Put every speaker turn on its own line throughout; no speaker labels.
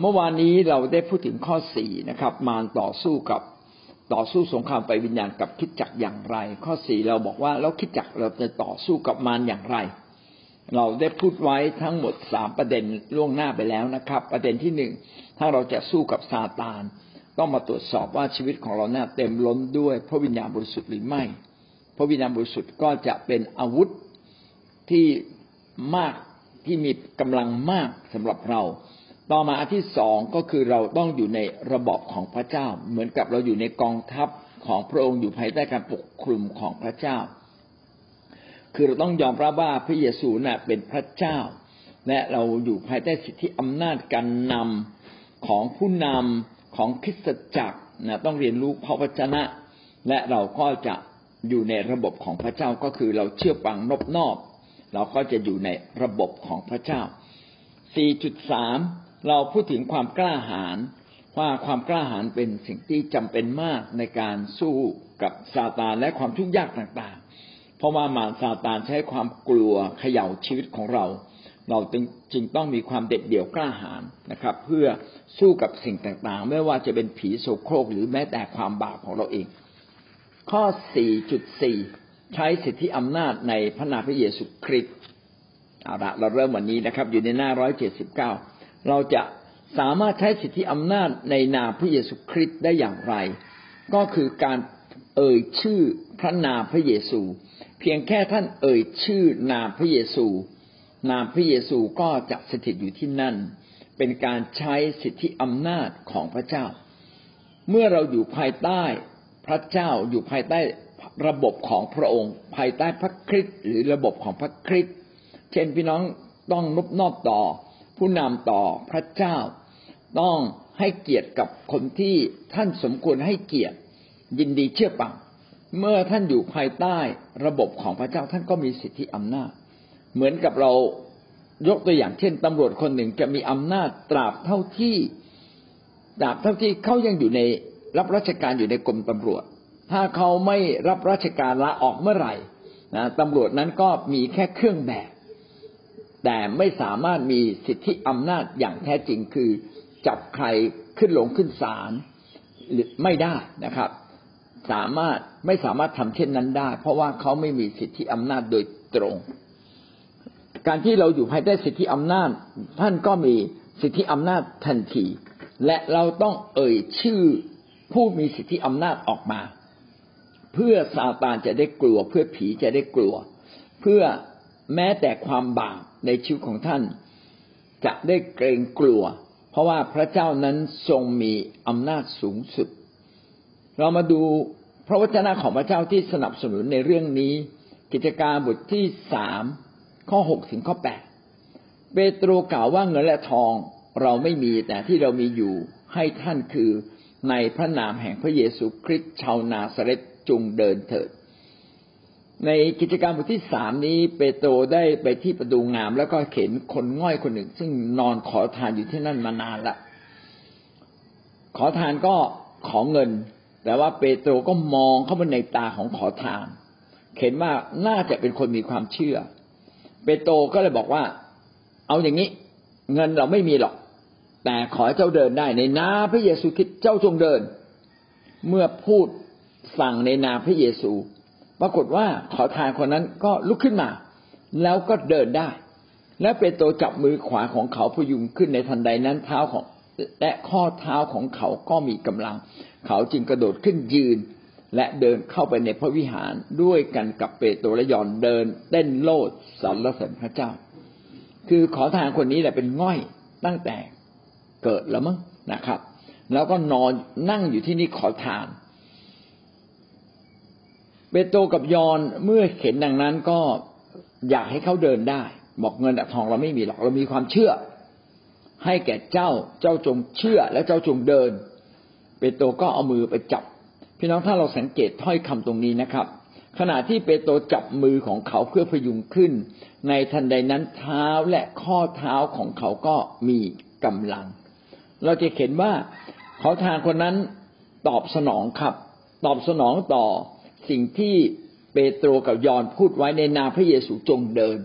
เมื่อวานนี้เราได้พูดถึงข้อสี่นะครับ มารต่อสู้กับต่อสู้สงครามไปวิญญาณกับคิดจักอย่างไร ข้อสี่เราบอกว่าแล้วคิดจักเราจะต่อสู้กับมารอย่างไร เราได้พูดไว้ทั้งหมดสามประเด็นล่วงหน้าไปแล้วนะครับ ประเด็นที่หนึ่งถ้าเราจะสู้กับซาตาน ต้องมาตรวจสอบว่าชีวิตของเราเนี่ยเต็มล้นด้วยพระวิญญาณบริสุทธิ์หรือไม่ พระวิญญาณบริสุทธิ์ก็จะเป็นอาวุธที่มากที่มีกำลังมากสำหรับเรา ต่อมาอันที่สองก็คือเราต้องอยู่ในระบบของพระเจ้า เหมือนกับเราอยู่ในกองทัพของพระองค์อยู่ภายใต้การปกคลุมของพระเจ้า คือเราต้องยอมรับว่าพระเยซูน่ะเป็นพระเจ้า และเราอยู่ภายใต้สิทธิอำนาจการนำของผู้นำของคริสตจักรนะต้องเรียนรู้พระวจนะ และเราก็จะอยู่ในระบบของพระเจ้าก็คือเราเชื่อฟังนบนอบ เราก็จะอยู่ในระบบของพระเจ้า 4.3 เราพูดถึงความกล้าหาญว่าความกล้าหาญเป็นสิ่งที่จำเป็นมากในการสู้กับซาตานและความทุกข์ยากต่างๆ เพราะว่ามารซาตานใช้ความกลัวเขย่าชีวิตของเรา เราจึงต้องมีความเด็ดเดี่ยวกล้าหาญนะครับ เพื่อสู้กับสิ่งต่างๆ ไม่ว่าจะเป็นผีโสโครกหรือแม้แต่ความบาปของเราเอง ข้อ 4.4 ใช้สิทธิอำนาจในพระนามพระเยซูคริสต์เอาละเราเริ่มวันนี้นะครับ อยู่ในหน้าร้อย เราจะสามารถใช้สิทธิอำนาจในนามพระเยซูคริสต์ได้อย่างไร ก็คือการเอ่ยชื่อพระนามพระเยซู เพียงแค่ท่านเอ่ยชื่อนามพระเยซู นามพระเยซูก็จะสถิตอยู่ที่นั่น เป็นการใช้สิทธิอำนาจของพระเจ้า เมื่อเราอยู่ภายใต้พระเจ้าอยู่ภายใต้ระบบของพระองค์ ภายใต้พระคริสต์หรือระบบของพระคริสต์เช่นพี่น้องต้องนบนอบต่อ ผู้นำต่อพระเจ้า ต้องให้เกียรติกับคนที่ท่านสมควรให้เกียรติ ยินดีเชื่อปังเมื่อท่านอยู่ภายใต้ระบบของพระเจ้าท่านก็มีสิทธิอำนาจ เหมือนกับเรายกตัวอย่างเช่นตำรวจคนหนึ่งจะมีอำนาจตราบเท่าที่ตราบเท่าที่เขายังอยู่ในรับราชการอยู่ในกรมตำรวจ ถ้าเขาไม่รับราชการลาออกเมื่อไหร่นะตำรวจนั้นก็มีแค่เครื่องแบบ แต่ไม่สามารถมีสิทธิอำนาจอย่างแท้จริงคือจับใครขึ้นลงขึ้นศาลหรือไม่ได้นะครับ สามารถไม่สามารถทำเช่นนั้นได้ เพราะว่าเขาไม่มีสิทธิอำนาจโดยตรง การที่เราอยู่ภายใต้สิทธิอำนาจ ท่านก็มีสิทธิอำนาจทันที และเราต้องเอ่ยชื่อผู้มีสิทธิอำนาจออกมา เพื่อซาตานจะได้กลัว เพื่อผีจะได้กลัว เพื่อแม้แต่ความบาป ในชีวิตของท่าน จะได้เกรงกลัว เพราะว่าพระเจ้านั้นทรงมีอำนาจสูงสุด เรามาดูพระวจนะของพระเจ้าที่สนับสนุนในเรื่องนี้ กิจการบทที่สามข้อหกถึงข้อแปดเปโตรกล่าวว่าเงินและทองเราไม่มีแต่ที่เรามีอยู่ให้ท่านคือในพระนามแห่งพระเยซูคริสต์ชาวนาซาเรตจงเดินเถิด ในกิจกรรมบทที่สามนี้เปโตรได้ไปที่ประตูงาม แล้วก็เห็นคนง่อยคนหนึ่ง ซึ่งนอนขอทานอยู่ที่นั่นมานานละขอทานก็ขอเงิน แต่ว่าเปโตรก็มองเข้าไปในตาของขอทาน เห็นว่าน่าจะเป็นคนมีความเชื่อ เปโตรก็เลยบอกว่า เอาอย่างนี้ เงินเราไม่มีหรอก แต่ขอเจ้าเดินได้ในนาพระเยซูคริสต์เจ้าจงเดิน เมื่อพูดสั่งในนาพระเยซู ปรากฏว่าขอทานคนนั้นก็ลุกขึ้นมา แล้วก็เดินได้ และเปโตรจับมือขวาของเขาพยุงขึ้นในทันใดนั้นเท้าของและข้อเท้าของเขาก็มีกำลัง เขาจึงกระโดดขึ้นยืน และเดินเข้าไปในพระวิหารด้วยกันกับเปโตรและยอนเดินเต้นโลดสรรเสริญพระเจ้า คือขอทานคนนี้แหละเป็นง่อยตั้งแต่เกิดแล้วมั้งนะครับ แล้วก็นอนนั่งอยู่ที่นี่ขอทาน เปโตรกับยอนเมื่อเห็นดังนั้นก็อยากให้เขาเดินได้ บอกเงินทองเราไม่มีหรอกเรามีความเชื่อ ให้แก่เจ้าเจ้าจงเชื่อและเจ้าจงเดิน เปโตรก็เอามือไปจับ พี่น้องถ้าเราสังเกตถ้อยคำตรงนี้นะครับ ขณะที่เปโตรจับมือของเขาเพื่อพยุงขึ้น ในทันใดนั้นเท้าและข้อเท้าของเขาก็มีกำลัง เราจะเห็นว่าเขาทางคนนั้นตอบสนองครับ ตอบสนองต่อ สิ่งที่เปโตรกับยอนพูดไว้ในนามพระเยซูจงเดิน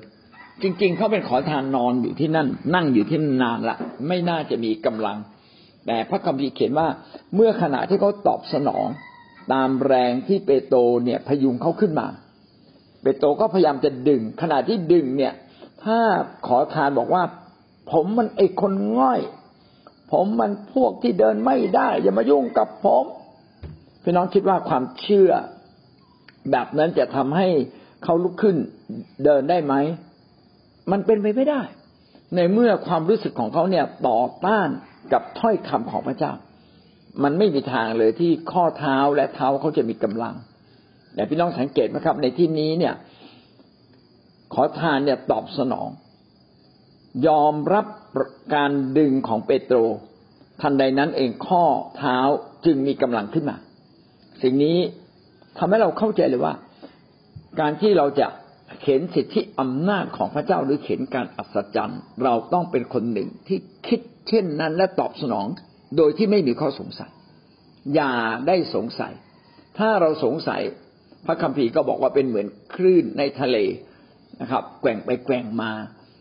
จริง ๆ เขาเป็นขอทานนอนอยู่ที่นั่น นั่งอยู่ที่นานละไม่น่าจะมีกำลัง แต่พระคัมภีร์เขียนว่าเมื่อขณะที่เขาตอบสนอง ตามแรงที่เปโตรเนี่ยพยุงเขาขึ้นมา เปโตรก็พยายามจะดึง ขณะที่ดึงเนี่ย ถ้าขอทานบอกว่า ผมมันไอคนง่อย ผมมันพวกที่เดินไม่ได้ อย่ามายุ่งกับผมพี่น้องคิดว่าความเชื่อ แบบนั้นจะทำให้เขาลุกขึ้นเดินได้ไหม มันเป็นไปไม่ได้ ในเมื่อความรู้สึกของเขาเนี่ยต่อต้านกับถ้อยคำของพระเจ้า มันไม่มีทางเลยที่ข้อเท้าและเท้าเขาจะมีกำลัง แต่พี่น้องสังเกตไหมครับ ในที่นี้เนี่ย ขอทานเนี่ยตอบสนอง ยอมรับการดึงของเปโตร ทันใดนั้นเองข้อเท้าจึงมีกำลังขึ้นมา สิ่งนี้ ทำให้เราเข้าใจเลยว่า การที่เราจะเข็นสิทธิอำนาจของพระเจ้าหรือเข็นการอัศจรรย์ เราต้องเป็นคนหนึ่งที่คิดเช่นนั้นและตอบสนอง โดยที่ไม่มีข้อสงสัย อย่าได้สงสัย ถ้าเราสงสัย พระคัมภีร์ก็บอกว่าเป็นเหมือนคลื่นในทะเลนะครับ แกว่งไปแกว่งมา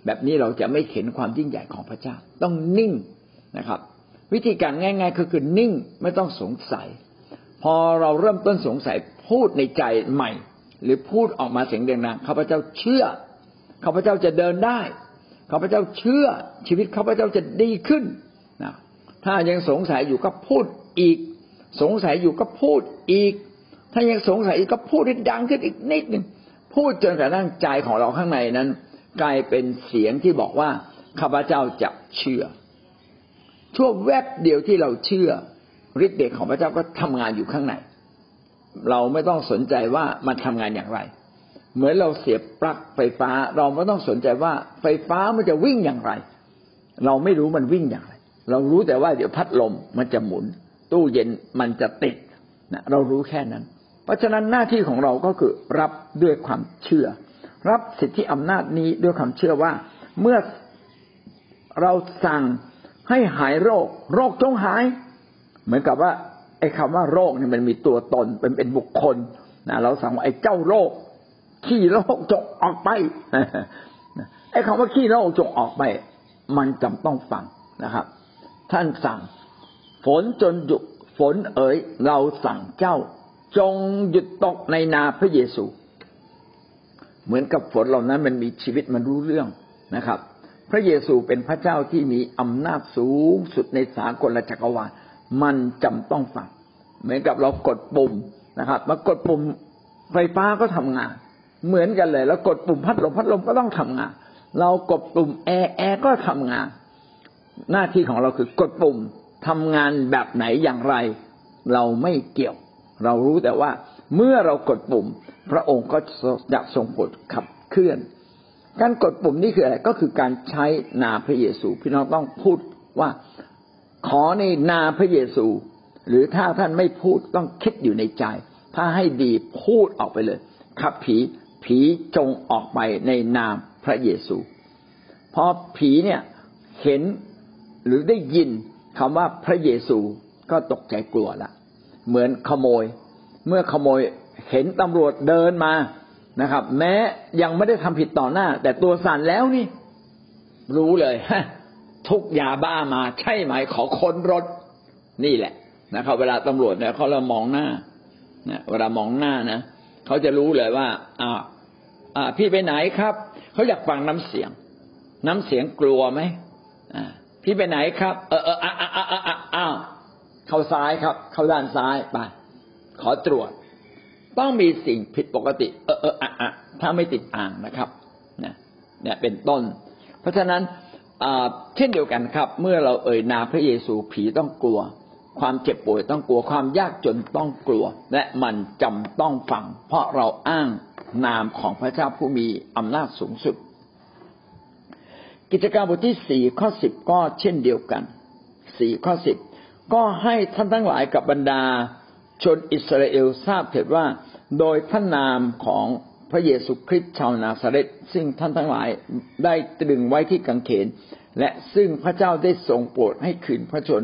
แบบนี้เราจะไม่เห็นความยิ่งใหญ่ของพระเจ้า ต้องนิ่งนะครับ วิธีการง่ายๆก็คือนิ่งไม่ต้องสงสัย พอเราเริ่มต้นสงสัย พูดในใจใหม่ หรือพูดออกมาเสียงเดังๆข้าพเจ้าเชื่อข้าพเจ้าจะเดินได้ข้าพเจ้าเชื่อ ชีวิตข้าพเจ้าจะดีขึ้นนะถ้ายังสงสัยอยู่ก็พูดอีก สงสัยอยู่ก็พูดอีก ถ้ายังสงสัยอีกก็พูดให้ดังขึ้นอีกนิดหนึ่งพูดจนกระทั่งใจของเราข้างในนั้น กลายเป็นเสียงที่บอกว่าข้าพเจ้าจะเชื่อ ชั่วแวบเดียวที่เราเชื่อฤทธิ์เดชของพระเจ้าก็ทำงานอยู่ข้างใน เราไม่ต้องสนใจว่ามันทำงานอย่างไร เหมือนเราเสียบปลั๊กไฟฟ้า เราไม่ต้องสนใจว่าไฟฟ้ามันจะวิ่งอย่างไร เราไม่รู้มันวิ่งอย่างไร เรารู้แต่ว่าเดี๋ยวพัดลมมันจะหมุน ตู้เย็นมันจะติดนะเรารู้แค่นั้น เพราะฉะนั้นหน้าที่ของเราก็คือรับด้วยความเชื่อ รับสิทธิอำนาจนี้ด้วยความเชื่อว่า เมื่อเราสั่งให้หายโรค โรคจงหาย เหมือนกับว่า ไอ้คำว่าโรคเนี่ยมันมีตัวตนเป็นเป็นบุคคลนะเราสั่งว่าไอ้เจ้าโรค ขี้โรคจงออกไปไอ้คำว่าขี้โรคจงออกไป มันจำต้องฟังนะครับ ท่านสั่ง ฝนจนหยุดฝนเอ๋ยเราสั่งเจ้า จงหยุดตกในนาพระเยซู เหมือนกับฝนเหล่านั้นมันมีชีวิตมันรู้เรื่องนะครับ พระเยซูเป็นพระเจ้าที่มีอำนาจสูงสุดในสากลจักรวาล มันจำต้องฟัง เหมือนกับเรากดปุ่มนะครับมากดปุ่มไฟฟ้าก็ทำงาน เหมือนกันเลย แล้วกดปุ่มพัดลมพัดลมก็ต้องทำงาน เรากดปุ่มแอร์แอร์ก็ทำงาน หน้าที่ของเราคือกดปุ่มทำงานแบบไหนอย่างไร เราไม่เกี่ยว เรารู้แต่ว่าเมื่อเรากดปุ่ม พระองค์ก็จะทรงผลขับเคลื่อน การกดปุ่มนี่คืออะไรก็คือการใช้นาพระเยซู พี่น้องต้องพูดว่า ขอในนาพระเยซู หรือถ้าท่านไม่พูดต้องคิดอยู่ในใจ ถ้าให้ดีพูดออกไปเลย ขับผีผีจงออกไปในนามพระเยซู พอผีเนี่ยเห็นหรือได้ยินคำว่าพระเยซูก็ตกใจกลัวละเหมือนขโมย เมื่อขโมยเห็นตำรวจเดินมานะครับ แม้ยังไม่ได้ทำผิดต่อหน้า แต่ตัวสั่นแล้วนี่ รู้เลยฮะ ทุกยาบ้ามาใช่ไหมขอค้นรถนี่แหละนะครับ เวลาตำรวจเนี่ยเขาเรามองหน้านะเวลามองหน้านะเขาจะรู้เลยว่าอ่าอ่า พี่ไปไหนครับเขาอยากฟังน้ำเสียง น้ำเสียงกลัวไหมอ่าพี่ไปไหนครับ เออเอออ่าอ่าอ่าอ้าวเข้าซ้ายครับ เข้าด้านซ้ายไปขอตรวจ ต้องมีสิ่งผิดปกติ เออเอออะอะถ้าไม่ติดอ่างนะครับนี่ยเนี่ยเป็นต้น เพราะฉะนั้น เช่นเดียวกันครับ เมื่อเราเอ่ยนามพระเยซูผีต้องกลัว ความเจ็บป่วยต้องกลัว ความยากจนต้องกลัว และมันจำต้องฟัง เพราะเราอ้างนามของพระเจ้าผู้มีอำนาจสูงสุด กิจการบทที่สี่ข้อสิบก็เช่นเดียวกันสี่ข้อสิบก็ให้ท่านทั้งหลายกับบรรดาชนอิสราเอลทราบเถิดว่า โดยพระนามของ พระเยซูคริสต์ชาวนาซาเรตซึ่งท่านทั้งหลายได้ตรึงไว้ที่กังเขน และซึ่งพระเจ้าได้ทรงโปรดให้คืนพระชน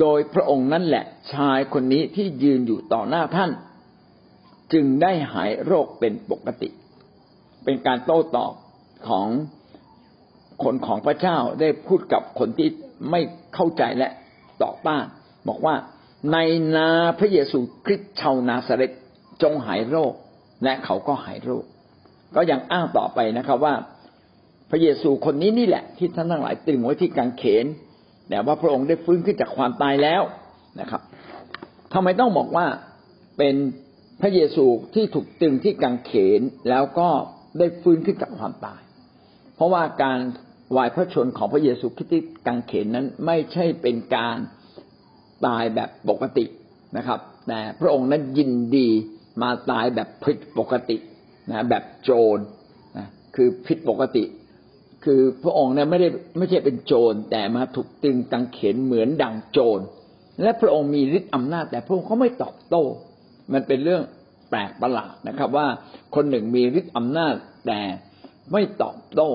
โดยพระองค์นั่นแหละชายคนนี้ที่ยืนอยู่ต่อหน้าท่าน จึงได้หายโรคเป็นปกติ เป็นการโต้ตอบของคนของพระเจ้าได้พูดกับคนที่ไม่เข้าใจและต่อต้านบอกว่าในนาพระเยซูคริสต์ชาวนาซาเรตจงหายโรค และเขาก็หายโรคก็ยังอ้างต่อไปนะครับว่า พระเยซูคนนี้นี่แหละ ที่ท่านทั้งหลายตึงไว้ที่กางเขนแต่ว่าพระองค์ได้ฟื้นขึ้นจากความตายแล้วนะครับทำไมต้องบอกว่าเป็นพระเยซูที่ถูกตึงที่กางเขนแล้วก็ได้ฟื้นขึ้นจากความตาย เพราะว่าการวายพระชนของพระเยซูคริสต์ที่กางเขนนั้นไม่ใช่เป็นการตายแบบปกตินะครับ แต่พระองค์นั้นยินดี มาตายแบบผิดปกตินะแบบโจรนะคือผิดปกติ คือพระองค์เนี่ยไม่ได้ไม่ใช่เป็นโจรแต่มาถูกตึงกางเขนเหมือนดังโจร และพระองค์มีฤทธิ์อำนาจแต่พระองค์ก็ไม่ตอบโต้ มันเป็นเรื่องแปลกประหลาดนะครับ ว่าคนหนึ่งมีฤทธิ์อำนาจแต่ไม่ตอบโต้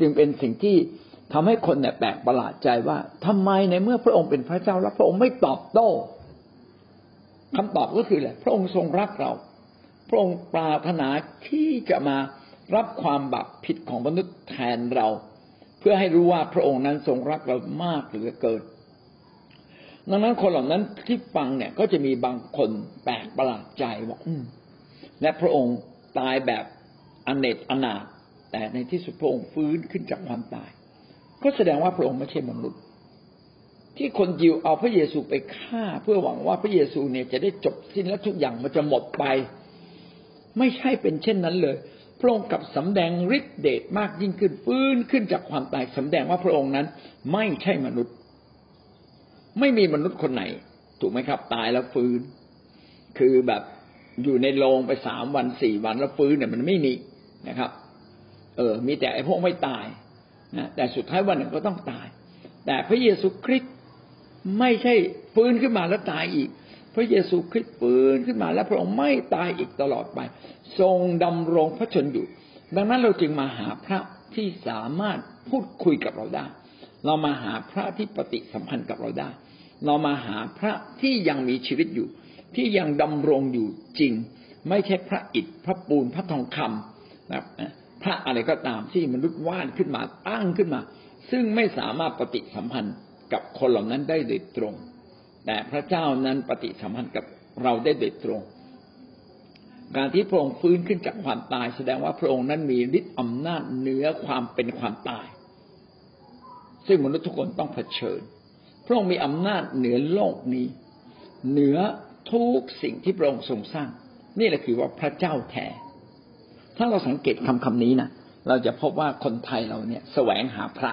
จึงเป็นสิ่งที่ทำให้คนเนี่ยแปลกประหลาดใจว่าทำไมในเมื่อพระองค์เป็นพระเจ้าแล้วพระองค์ไม่ตอบโต้ คำตอบก็คืออะไรพระองค์ทรงรักเรา พระองค์ปรารถนาที่จะมารับความบาปผิดของมนุษย์แทนเรา เพื่อให้รู้ว่าพระองค์นั้นทรงรักเรามากเหลือเกินดังนั้นคนเหล่านั้นที่ฟังเนี่ยก็จะมีบางคนแปลกประหลาดใจว่าและพระองค์ตายแบบอเนกอนาถแต่ในที่สุดพระองค์ฟื้นขึ้นจากความตาย ก็แสดงว่าพระองค์ไม่ใช่มนุษย์ ที่คนยิวเอาพระเยซูไปฆ่า เพื่อหวังว่าพระเยซูเนี่ยจะได้จบสิ้นและทุกอย่างมันจะหมดไป ไม่ใช่เป็นเช่นนั้นเลย พระองค์กับสำแดงฤทธิเดชมากยิ่งขึ้นฟื้นขึ้นจากความตายสำแดงว่าพระองค์นั้น ไม่ใช่มนุษย์ ไม่มีมนุษย์คนไหน ถูกไหมครับ ตายแล้วฟื้น คือแบบอยู่ในโรงไปสามวันสี่วันแล้วฟื้นเนี่ยมันไม่มีนะครับ เออ มีแต่ไอ้พวกไม่ตายนะแต่สุดท้ายวันหนึ่งก็ต้องตาย แต่พระเยซูคริสต์ ไม่ใช่ฟื้นขึ้นมาแล้วตายอีก พระเยซูคริสต์ฟื้นขึ้นมาแล้วพระองค์ไม่ตายอีกตลอดไป ทรงดำรงพระชนอยู่ ดังนั้นเราจึงมาหาพระที่สามารถพูดคุยกับเราได้ เรามาหาพระที่ปฏิสัมพันธ์กับเราได้ เรามาหาพระที่ยังมีชีวิตอยู่ ที่ยังดำรงอยู่จริง ไม่ใช่พระอิฐพระปูนพระทองคำนะพระอะไรก็ตามที่มนุษย์วาดขึ้นมาตั้งขึ้นมา ซึ่งไม่สามารถปฏิสัมพันธ์ กับคนเหล่านั้นได้โดยตรง แต่พระเจ้านั้นปฏิสัมพันธ์กับเราได้โดยตรง การที่พระองค์ฟื้นขึ้นจากความตาย แสดงว่าพระองค์นั้นมีฤทธิ์อำนาจเหนือความเป็นความตาย ซึ่งมนุษย์ทุกคนต้องเผชิญ พระองค์มีอำนาจเหนือโลกนี้ เหนือทุกสิ่งที่พระองค์ทรงสร้าง นี่แหละคือว่าพระเจ้าแท้ถ้าเราสังเกตคำคำนี้นะเราจะพบว่าคนไทยเราเนี่ยแสวงหาพระ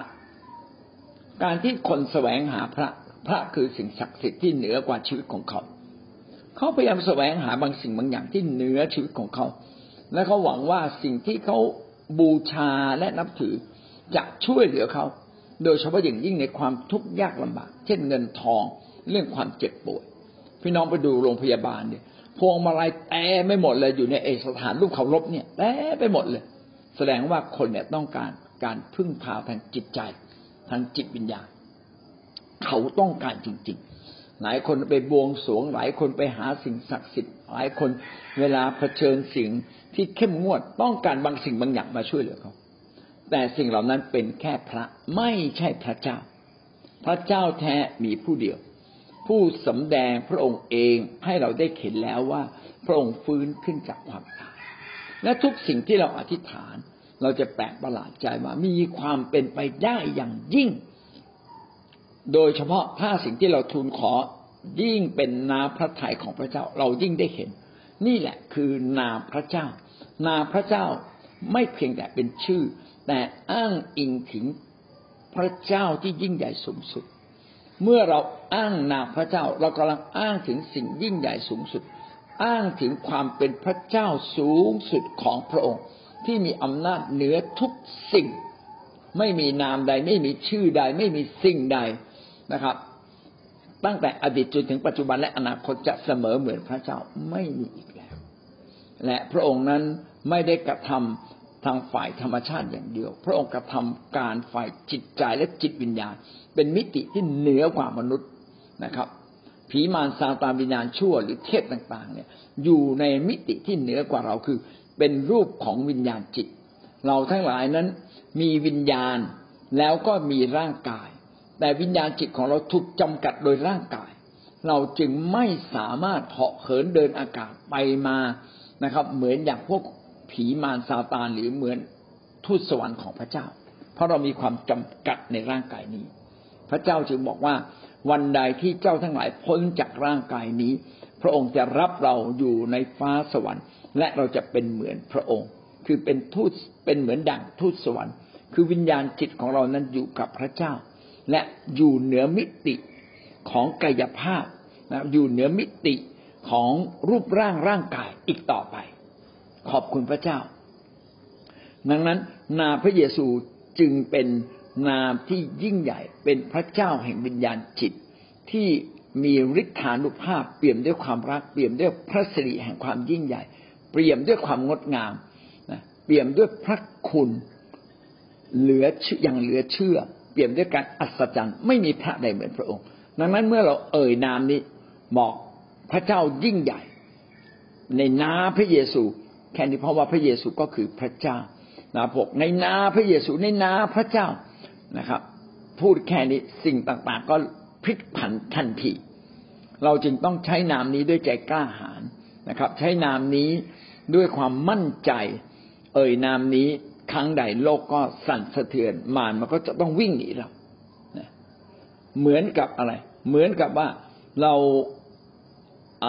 การที่คนแสวงหาพระ พระคือสิ่งศักดิ์สิทธิ์ที่เหนือกว่าชีวิตของเขา เขาพยายามแสวงหาบางสิ่งบางอย่างที่เหนือชีวิตของเขา และเขาหวังว่าสิ่งที่เขาบูชาและนับถือจะช่วยเหลือเขา โดยเฉพาะอย่างยิ่งในความทุกข์ยากลำบาก เช่นเงินทอง เรื่องความเจ็บป่วย พี่น้องไปดูโรงพยาบาลเนี่ย พวงมาลัยแต่ไม่หมดเลยอยู่ในเอสถานรูปเคารพเนี่ยแต่ไปหมดเลย แสดงว่าคนเนี่ยต้องการการพึ่งพาทางจิตใจ ทางจิตวิญญาณ เขาต้องการจริง ๆ หลายคนไปบวงสรวง หลายคนไปหาสิ่งศักดิ์สิทธิ์ หลายคนเวลาเผชิญสิ่งที่เข้มงวดต้องการบางสิ่งบางอย่างมาช่วยเหลือเขา แต่สิ่งเหล่านั้นเป็นแค่พระไม่ใช่พระเจ้า พระเจ้าแท้มีผู้เดียว ผู้สำแดงพระองค์เองให้เราได้เห็นแล้วว่า พระองค์ฟื้นขึ้นจากความตายและทุกสิ่งที่เราอธิษฐาน เราจะแปลกประหลาดใจว่ามีความเป็นไปได้อย่างยิ่ง โดยเฉพาะถ้าสิ่งที่เราทูลขอยิ่งเป็นนาพระทัยของพระเจ้า เรายิ่งได้เห็น นี่แหละคือนาพระเจ้า นาพระเจ้าไม่เพียงแต่เป็นชื่อ แต่อ้างอิงถึงพระเจ้าที่ยิ่งใหญ่สูงสุด เมื่อเราอ้างนามพระเจ้า เรากำลังอ้างถึงสิ่งยิ่งใหญ่สูงสุด อ้างถึงความเป็นพระเจ้าสูงสุดของพระองค์ ที่มีอำนาจเหนือทุกสิ่ง ไม่มีนามใด ไม่มีชื่อใด ไม่มีสิ่งใดนะครับ ตั้งแต่อดีตจนถึงปัจจุบันและอนาคตจะเสมอเหมือนพระเจ้าไม่มีอีกแล้ว และพระองค์นั้นไม่ได้กระทำทางฝ่ายธรรมชาติอย่างเดียว พระองค์กระทำการฝ่ายจิตใจและจิตวิญญาณ เป็นมิติที่เหนือกว่ามนุษย์นะครับ ผีมารซาตานวิญญาณชั่วหรือเทพต่าง ๆ เนี่ย อยู่ในมิติที่เหนือกว่าเราคือ เป็นรูปของวิญญาณจิต เราทั้งหลายนั้นมีวิญญาณแล้วก็มีร่างกาย แต่วิญญาณจิตของเราถูกจำกัดโดยร่างกาย เราจึงไม่สามารถเหาะเหินเดินอากาศไปมานะครับ เหมือนอย่างพวกผีมารซาตานหรือเหมือนทูตสวรรค์ของพระเจ้า เพราะเรามีความจำกัดในร่างกายนี้ พระเจ้าจึงบอกว่าวันใดที่เจ้าทั้งหลายพ้นจากร่างกายนี้ พระองค์จะรับเราอยู่ในฟ้าสวรรค์ และเราจะเป็นเหมือนพระองค์ คือเป็นทูตเป็นเหมือนดั่งทูตสวรรค์ คือวิญญาณจิตของเรานั้นอยู่กับพระเจ้า และอยู่เหนือมิติของกายภาพนะอยู่เหนือมิติของรูปร่างร่างกายอีกต่อไป ขอบคุณพระเจ้า ดังนั้นนาพระเยซูจึงเป็นนามที่ยิ่งใหญ่เป็นพระเจ้าแห่งวิญญาณจิตที่ มีฤทธานุภาพเปี่ยมด้วยความรักเปี่ยมด้วยพระสิริแห่งความยิ่งใหญ่ เปี่ยมด้วยความงดงามนะเปี่ยมด้วยพระคุณเหลืออย่างเหลือเชื่อ เปี่ยมด้วยการอัศจรรย์ไม่มีพระใดเหมือนพระองค์ ดังนั้นเมื่อเราเอ่ยนามนี้บอกพระเจ้ายิ่งใหญ่ ในนาพระเยซู แค่นี้เพราะว่าพระเยซูก็คือพระเจ้านะพวกในนาพระเยซูในนาพระเจ้านะครับ พูดแค่นี้สิ่งต่างๆก็พลิกผันทันที เราจึงต้องใช้นามนี้ด้วยใจกล้าหาญนะครับ ใช้นามนี้ด้วยความมั่นใจ เอ่ยนามนี้ครั้งใดโลกก็สั่นสะเทือนมารมันก็จะต้องวิ่งหนีเราเหมือนกับอะไร เหมือนกับว่าเราอ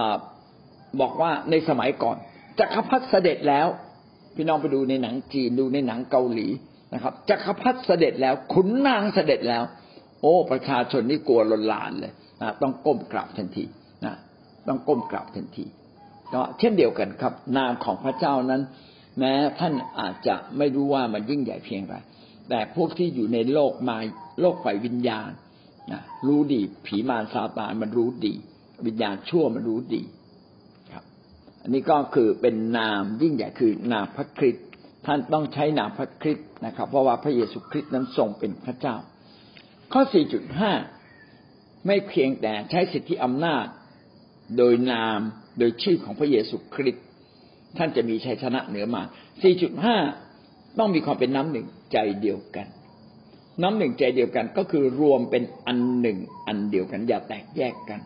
บอกว่าในสมัยก่อนจักรพรรดิเสด็จแล้ว พี่น้องไปดูในหนังจีนดูในหนังเกาหลีนะครับจักรพรรดิเสด็จแล้วขุนนางเสด็จแล้ว โอ้ ประชาชนนี่กลัวลนลานเลย ต้องก้มกราบทันทีนะต้องก้มกราบทันที ก็เช่นเดียวกันครับ นามของพระเจ้านั้น แม้ท่านอาจจะไม่รู้ว่ามันยิ่งใหญ่เพียงไรแต่พวกที่อยู่ในโลกมาโลกฝ่ายวิญญาณนะรู้ดี ผีมารซาตานมันรู้ดี วิญญาณชั่วมันรู้ดีครับ อันนี้ก็คือเป็นนามยิ่งใหญ่คือนามพระคริสต์ท่านต้องใช้นามพระคริสต์นะครับ เพราะว่าพระเยซูคริสต์นั้นทรงเป็นพระเจ้า ข้อ 4.5 ไม่เพียงแต่ใช้สิทธิอำนาจ โดยนามโดยชื่อของพระเยซูคริสต์ท่านจะมีชัยชนะเหนือมา 4.5 ต้องมีความเป็นน้ำหนึ่งใจเดียวกัน น้ำหนึ่งใจเดียวกันก็คือรวมเป็นอันหนึ่งอันเดียวกัน อย่าแตกแยกกัน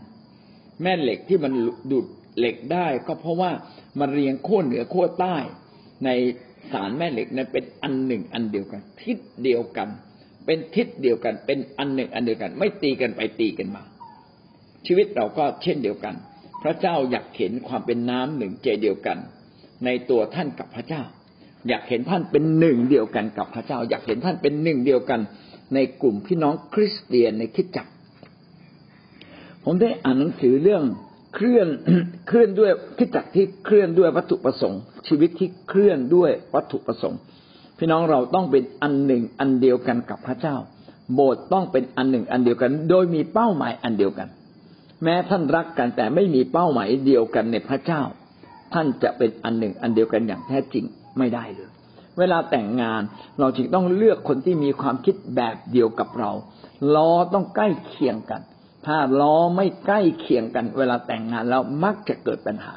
แม่เหล็กที่มันดูดเหล็กได้ ก็เพราะว่ามันเรียงขั้วเหนือขั้วใต้ในสารแม่เหล็กนั้นเป็นอันหนึ่งอันเดียวกัน ทิศเดียวกัน เป็นทิศเดียวกัน เป็นอันหนึ่งอันเดียวกัน ไม่ตีกันไปตีกันมา ชีวิตเราก็เช่นเดียวกัน พระเจ้าอยากเห็นความเป็นน้ำหนึ่งใจเดียวกัน ในตัวท่านกับพระเจ้า อยากเห็นท่านเป็นหนึ่งเดียวกันกับพระเจ้า อยากเห็นท่านเป็นหนึ่งเดียวกัน ในกลุ่มพี่น้องคริสเตียนในคิดจักรผมได้อ่านหนังสือเรื่องเคลื่อนเคลื่อนด้วยคิดจักที่เคลื่อนด้วยวัตถุประสงค์ ชีวิตที่เคลื่อนด้วยวัตถุประสงค์ พี่น้องเราต้องเป็นอันหนึ่งอันเดียวกันกับพระเจ้า โบสถ์ต้องเป็นอันหนึ่งอันเดียวกัน โดยมีเป้าหมายอันเดียวกัน แม้ท่านรักกันแต่ไม่มีเป้าหมายเดียวกันในพระเจ้า ท่านจะเป็นอันหนึ่งอันเดียวกันอย่างแท้จริงไม่ได้เลย เวลาแต่งงานเราจึงต้องเลือกคนที่มีความคิดแบบเดียวกับเรา ล้อต้องใกล้เคียงกัน ถ้าล้อไม่ใกล้เคียงกัน เวลาแต่งงานแล้วมักจะเกิดปัญหา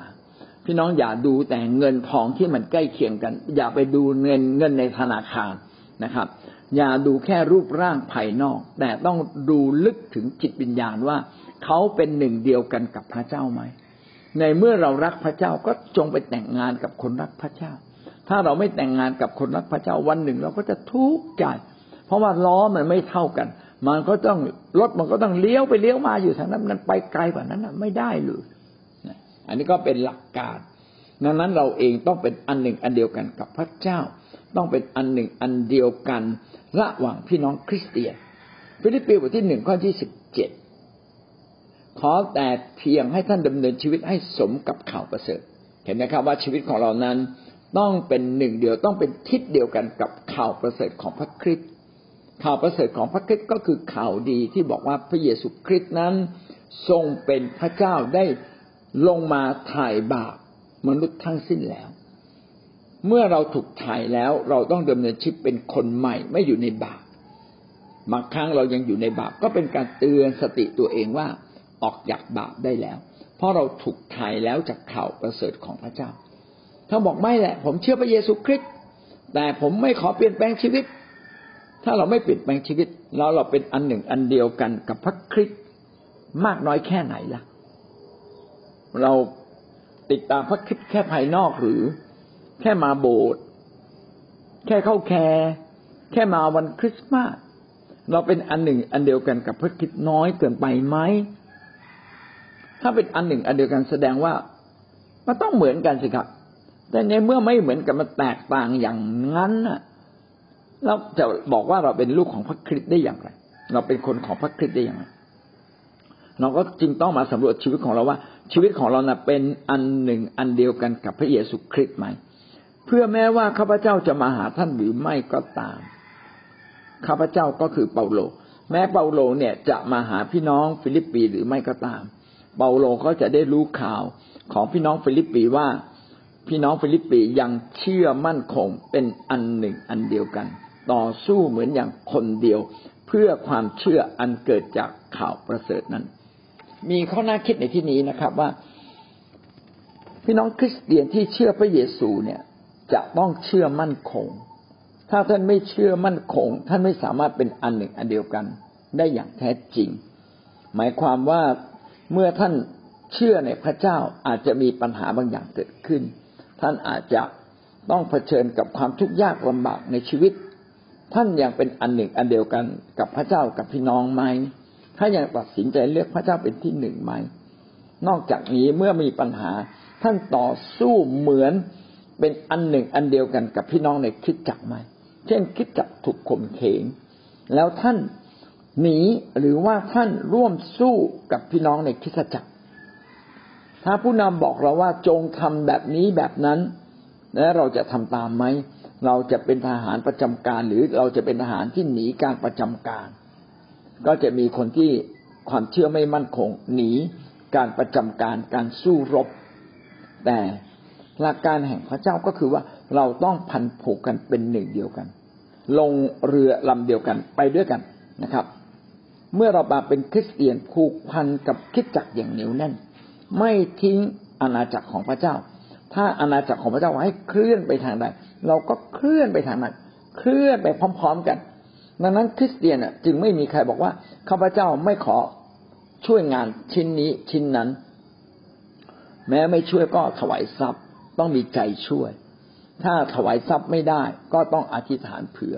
พี่น้องอย่าดูแต่เงินทองที่มันใกล้เคียงกัน อย่าไปดูเงินเงินในธนาคารนะครับ อย่าดูแค่รูปร่างภายนอก แต่ต้องดูลึกถึงจิตวิญญาณว่า เขาเป็นหนึ่งเดียวกันกับพระเจ้าไหมในเมื่อเรารักพระเจ้าก็จงไปแต่งงานกับคนรักพระเจ้า ถ้าเราไม่แต่งงานกับคนรักพระเจ้าวันหนึ่งเราก็จะทุกข์ใจเพราะว่าล้อมันไม่เท่ากัน มันก็ต้องรถมันก็ต้องเลี้ยวไปเลี้ยวมาอยู่ทางนั้นมันไปไกลกว่านั้นไม่ได้เลย อันนี้ก็เป็นหลักการดังนั้นเราเองต้องเป็นอันหนึ่งอันเดียวกันกับพระเจ้า ต้องเป็นอันหนึ่งอันเดียวกันระหว่างพี่น้องคริสเตียนฟิลิปปีบทที่หนึ่งข้อที่สิบเจ็ดขอแต่เพียงให้ท่านดำเนินชีวิตให้สมกับข่าวประเสริฐ เห็นไหมครับว่าชีวิตของเรานั้นต้องเป็นหนึ่งเดียวต้องเป็นทิศเดียวกันกับข่าวประเสริฐของพระคริสต์ข่าวประเสริฐของพระคริสต์ก็คือข่าวดีที่บอกว่าพระเยซูคริสต์นั้น ทรงเป็นพระเจ้าได้ ลงมาถ่ายบาปมนุษย์ทั้งสิ้นแล้ว เมื่อเราถูกถ่ายแล้วเราต้องดำเนินชีวิตเป็นคนใหม่ไม่อยู่ในบาปบางครั้งเรายังอยู่ในบาปก็เป็นการเตือนสติตัวเองว่าออกจากบาปได้แล้ว เพราะเราถูกถ่ายแล้วจากข่าวประเสริฐของพระเจ้าถ้าบอกไม่แหละ ผมเชื่อพระเยซูคริสต์แต่ผมไม่ขอเปลี่ยนแปลงชีวิต ถ้าเราไม่เปลี่ยนแปลงชีวิต แล้วเราเป็นอันหนึ่งอันเดียวกันกับพระคริสต์มากน้อยแค่ไหนล่ะ เราติดตามพระคริสต์แค่ภายนอกหรือ แค่มาโบสถ์แค่เข้าแคร์แค่มาวันคริสต์มาสเราเป็นอันหนึ่งอันเดียวกันกับพระคริสต์น้อยเกินไปไหมถ้าเป็นอันหนึ่งอันเดียวกันแสดงว่ามันต้องเหมือนกันสิครับ แต่ในเมื่อไม่เหมือนกันมันแตกต่างอย่างนั้นนะเราจะบอกว่าเราเป็นลูกของพระคริสต์ได้อย่างไร เราเป็นคนของพระคริสต์ได้อย่างไร เราก็จึงต้องมาสำรวจชีวิตของเราว่า ชีวิตของเรานะ่ะเป็นอันหนึ่งอันเดียวกันกับพระเยซูคริสต์ไหม เพื่อแม้ว่าข้าพเจ้าจะมาหาท่านหรือไม่ก็ตาม ข้าพเจ้าก็คือเปาโล แม้เปาโลเนี่ยจะมาหาพี่น้องฟิลิปปีหรือไม่ก็ตาม เปาโลก็จะได้รู้ข่าวของพี่น้องฟิลิปปีว่าพี่น้องฟิลิปปียังเชื่อมั่นคงเป็นอันหนึ่งอันเดียวกัน ต่อสู้เหมือนอย่างคนเดียว เพื่อความเชื่ออันเกิดจากข่าวประเสริฐนั้น มีข้อน่าคิดในที่นี้นะครับว่า พี่น้องคริสเตียนที่เชื่อพระเยซูเนี่ย จะต้องเชื่อมั่นคง ถ้าท่านไม่เชื่อมั่นคง ท่านไม่สามารถเป็นอันหนึ่งอันเดียวกัน ได้อย่างแท้จริง หมายความว่าเมื่อท่านเชื่อในพระเจ้าอาจจะมีปัญหาบางอย่างเกิดขึ้น ท่านอาจจะต้องเผชิญกับความทุกข์ยากลำบากในชีวิต ท่านยังเป็นอันหนึ่งอันเดียวกันกับพระเจ้ากับพี่น้องไหม ถ้ายังตัดสินใจเลือกพระเจ้าเป็นที่หนึ่งไหม นอกจากนี้เมื่อมีปัญหาท่านต่อสู้เหมือนเป็นอันหนึ่งอันเดียวกันกับพี่น้องในคิดจักไหม เช่นคิดจักถูกข่มเหงแล้วท่านหนีหรือว่าท่านร่วมสู้กับพี่น้องในคิดจักรถ้าผู้นำบอกเราว่าจงทำแบบนี้แบบนั้น และเราจะทำตามไหม เราจะเป็นทหารประจำการหรือเราจะเป็นทหารที่หนีการประจำการ ก็จะมีคนที่ความเชื่อไม่มั่นคงหนีการประจำการการสู้รบ แต่หลักการแห่งพระเจ้าก็คือว่าเราต้องพันผูกกันเป็นหนึ่งเดียวกัน ลงเรือลำเดียวกันไปด้วยกันนะครับ เมื่อเรามาเป็นคริสเตียนผูกพันกับคิดจักอย่างเหนียวแน่น ไม่ทิ้งอาณาจักรของพระเจ้า ถ้าอาณาจักรของพระเจ้าให้เคลื่อนไปทางใดเราก็เคลื่อนไปทางนั้นเคลื่อนไปพร้อม ๆ กัน ดังนั้นคริสเตียนจึงไม่มีใครบอกว่าข้าพเจ้าไม่ขอช่วยงานชิ้นนี้ชิ้นนั้น แม้ไม่ช่วยก็ถวายทรัพย์ ต้องมีใจช่วย ถ้าถวายทรัพย์ไม่ได้ ก็ต้องอธิษฐานเผื่อ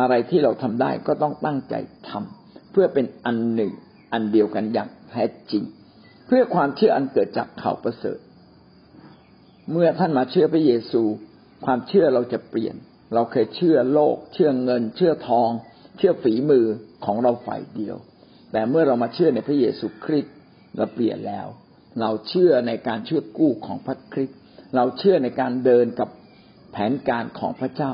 อะไรที่เราทำได้ก็ต้องตั้งใจทำเพื่อเป็นอันหนึ่งอันเดียวกันอย่างแท้จริง เพื่อความเชื่ออันเกิดจากข่าวประเสริฐ เมื่อท่านมาเชื่อพระเยซู ความเชื่อเราจะเปลี่ยน เราเคยเชื่อโลก เชื่อเงิน เชื่อทอง เชื่อฝีมือของเราฝ่ายเดียว แต่เมื่อเรามาเชื่อในพระเยซูคริสต์เราเปลี่ยนแล้ว เราเชื่อในการเชื่อกู้ของพระคริสต์เราเชื่อในการเดินกับแผนการของพระเจ้า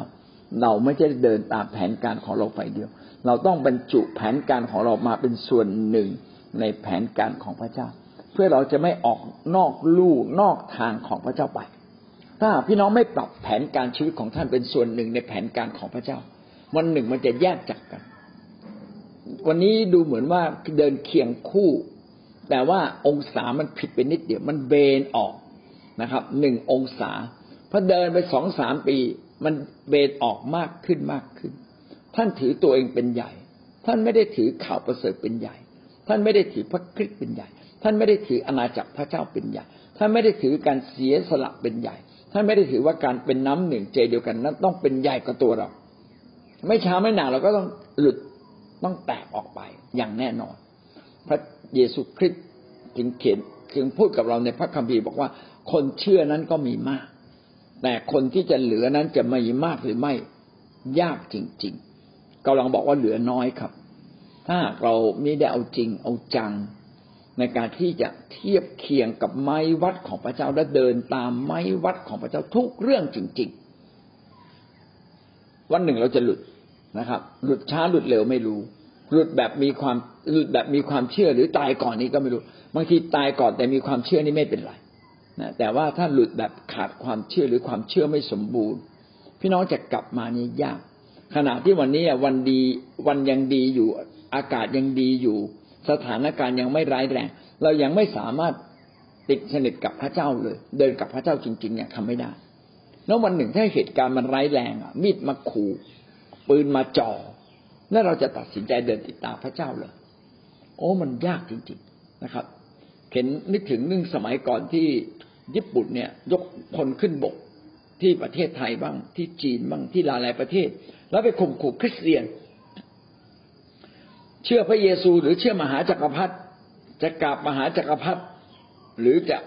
เราไม่ใช่เดินตามแผนการของเราฝ่ายเดียว เราต้องบรรจุแผนการของเรามาเป็นส่วนหนึ่งในแผนการของพระเจ้า เพื่อเราจะไม่ออกนอกลู่นอกทางของพระเจ้าไป ถ้าพี่น้องไม่ปรับแผนการชีวิตของท่านเป็นส่วนหนึ่งในแผนการของพระเจ้า วันหนึ่งมันจะแยกจากกัน วันนี้ดูเหมือนว่าเดินเคียงคู่ แต่ว่าองศามันผิดไปนิดเดียวมันเบนออกนะครับหนึ่งองศาพอเดินไปสองสามปี มันเบนออกมากขึ้นมากขึ้น ท่านถือตัวเองเป็นใหญ่ ท่านไม่ได้ถือข่าวประเสริฐเป็นใหญ่ ท่านไม่ได้ถือพระคริสต์เป็นใหญ่ ท่านไม่ได้ถืออาณาจักรพระเจ้าเป็นใหญ่ ท่านไม่ได้ถือการเสียสละเป็นใหญ่ ท่านไม่ได้ถือว่าการเป็นน้ำหนึ่งใจเดียวกันนั้นต้องเป็นใหญ่กว่าตัวเรา ไม่ช้าไม่นานเราก็ต้องหลุดต้องแตกออกไปอย่างแน่นอน พระเยซูคริสต์จึงเขียนจึงพูดกับเราในพระคัมภีร์บอกว่า คนเชื่อนั้นก็มีมาก แต่คนที่จะเหลือนั้นจะมีมากหรือไม่ยากจริง ๆกำลังบอกว่าเหลือน้อยครับ ถ้าเราไม่ได้เอาจริงเอาจัง ในการที่จะเทียบเคียงกับไม้วัดของพระเจ้าและเดินตามไม้วัดของพระเจ้าทุกเรื่องจริง ๆ วันหนึ่งเราจะหลุดนะครับ หลุดช้าหลุดเร็วไม่รู้ หลุดแบบมีความหลุดแบบมีความเชื่อหรือตายก่อนนี้ก็ไม่รู้บางทีตายก่อนแต่มีความเชื่อนี่ไม่เป็นไรนะแต่ว่าถ้าหลุดแบบขาดความเชื่อหรือความเชื่อไม่สมบูรณ์ พี่น้องจะกลับมานี่ยากขณะที่วันนี้วันดีวันยังดีอยู่อากาศยังดีอยู่ สถานการณ์ยังไม่ร้ายแรง เรายังไม่สามารถติดสนิทกับพระเจ้าเลย เดินกับพระเจ้าจริงๆเนี่ยทำไม่ได้ แล้ววันหนึ่งถ้าเหตุการณ์มันร้ายแรงอะ มีดมาขู่ปืนมาจ่อแล้วเราจะตัดสินใจเดินติดตามพระเจ้าเลยโอ้มันยากจริง ๆนะครับ เห็นนึกถึงนึ่งสมัยก่อนที่ญี่ปุ่นเนี่ย ยกคนขึ้นบกที่ประเทศไทยบ้างที่จีนบ้างที่หลายหลายประเทศ แล้วไปข่มขู่คริสเตียน เชื่อพระเยซูหรือเชื่อมหาจักรพรรดิจะกราบมหาจักรพรรดิหรือจะ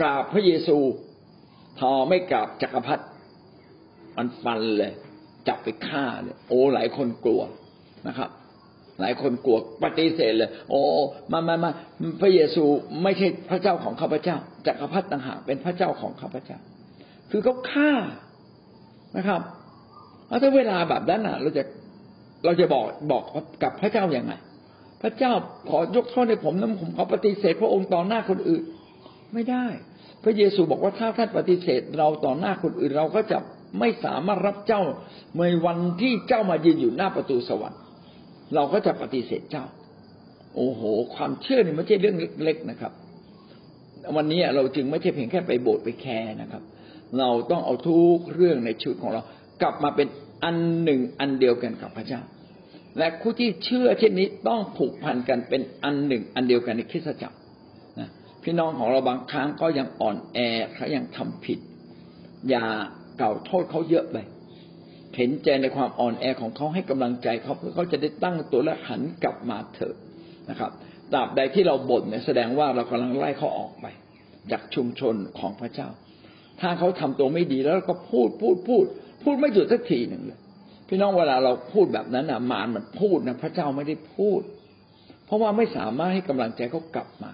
กราบพระเยซูทอไม่กราบจักรพรรดิมันฟันเลย จับไปฆ่าเลยโอ้หลายคนกลัวนะครับ หลายคนกลัวปฏิเสธเลย โอ้มามามาพระเยซูไม่ใช่พระเจ้าของข้าพเจ้าจักรพรรดิต่างหากเป็นพระเจ้าของข้าพเจ้า คือเขาฆ่านะครับแล้วถ้าเวลาแบบนั้นอะ เราจะ เราจะบอกบอกกับพระเจ้าอย่างไง พระเจ้าขอยกโทษให้ผมนะผมขอปฏิเสธพระองค์ต่อหน้าคนอื่น ไม่ได้ พระเยซูบอกว่าถ้าท่านปฏิเสธเราต่อหน้าคนอื่น เราก็จะไม่สามารถรับเจ้าในวันที่เจ้ามายืนอยู่หน้าประตูสวรรค์ เราก็จะปฏิเสธเจ้า โอ้โห ความเชื่อนี่ไม่ใช่เรื่องเล็ก ๆนะครับ วันนี้เราจึงไม่ใช่เพียงแค่ไปโบสถ์ไปแคร์นะครับ เราต้องเอาทุกเรื่องในชีวิตของเรากลับมาเป็น อันหนึ่งอันเดียวกันกับพระเจ้า และคู่ที่เชื่อเช่นนี้ต้องผูกพันกันเป็นอันหนึ่งอันเดียวกันในคริสตจักรนะพี่น้องของเราบางครั้งก็ยังอ่อนแอเขายังทำผิด อย่าเก่าโทษเขาเยอะไปเห็นใจในความอ่อนแอของเขาให้กำลังใจเขาเพื่อเขาจะได้ตั้งตัวและหันกลับมาเถอะนะครับตราบใดที่เราบ่นเนี่ยแสดงว่าเรากำลังไล่เขาออกไป จากชุมชนของพระเจ้า ถ้าเขาทำตัวไม่ดีแล้วก็พูดพูดพูด พูดไม่หยุดสักทีหนึ่งเลยพี่น้องเวลาเราพูดแบบนั้นอะมารมันพูดนะพระเจ้าไม่ได้พูด เพราะว่าไม่สามารถให้กำลังใจเขากลับมา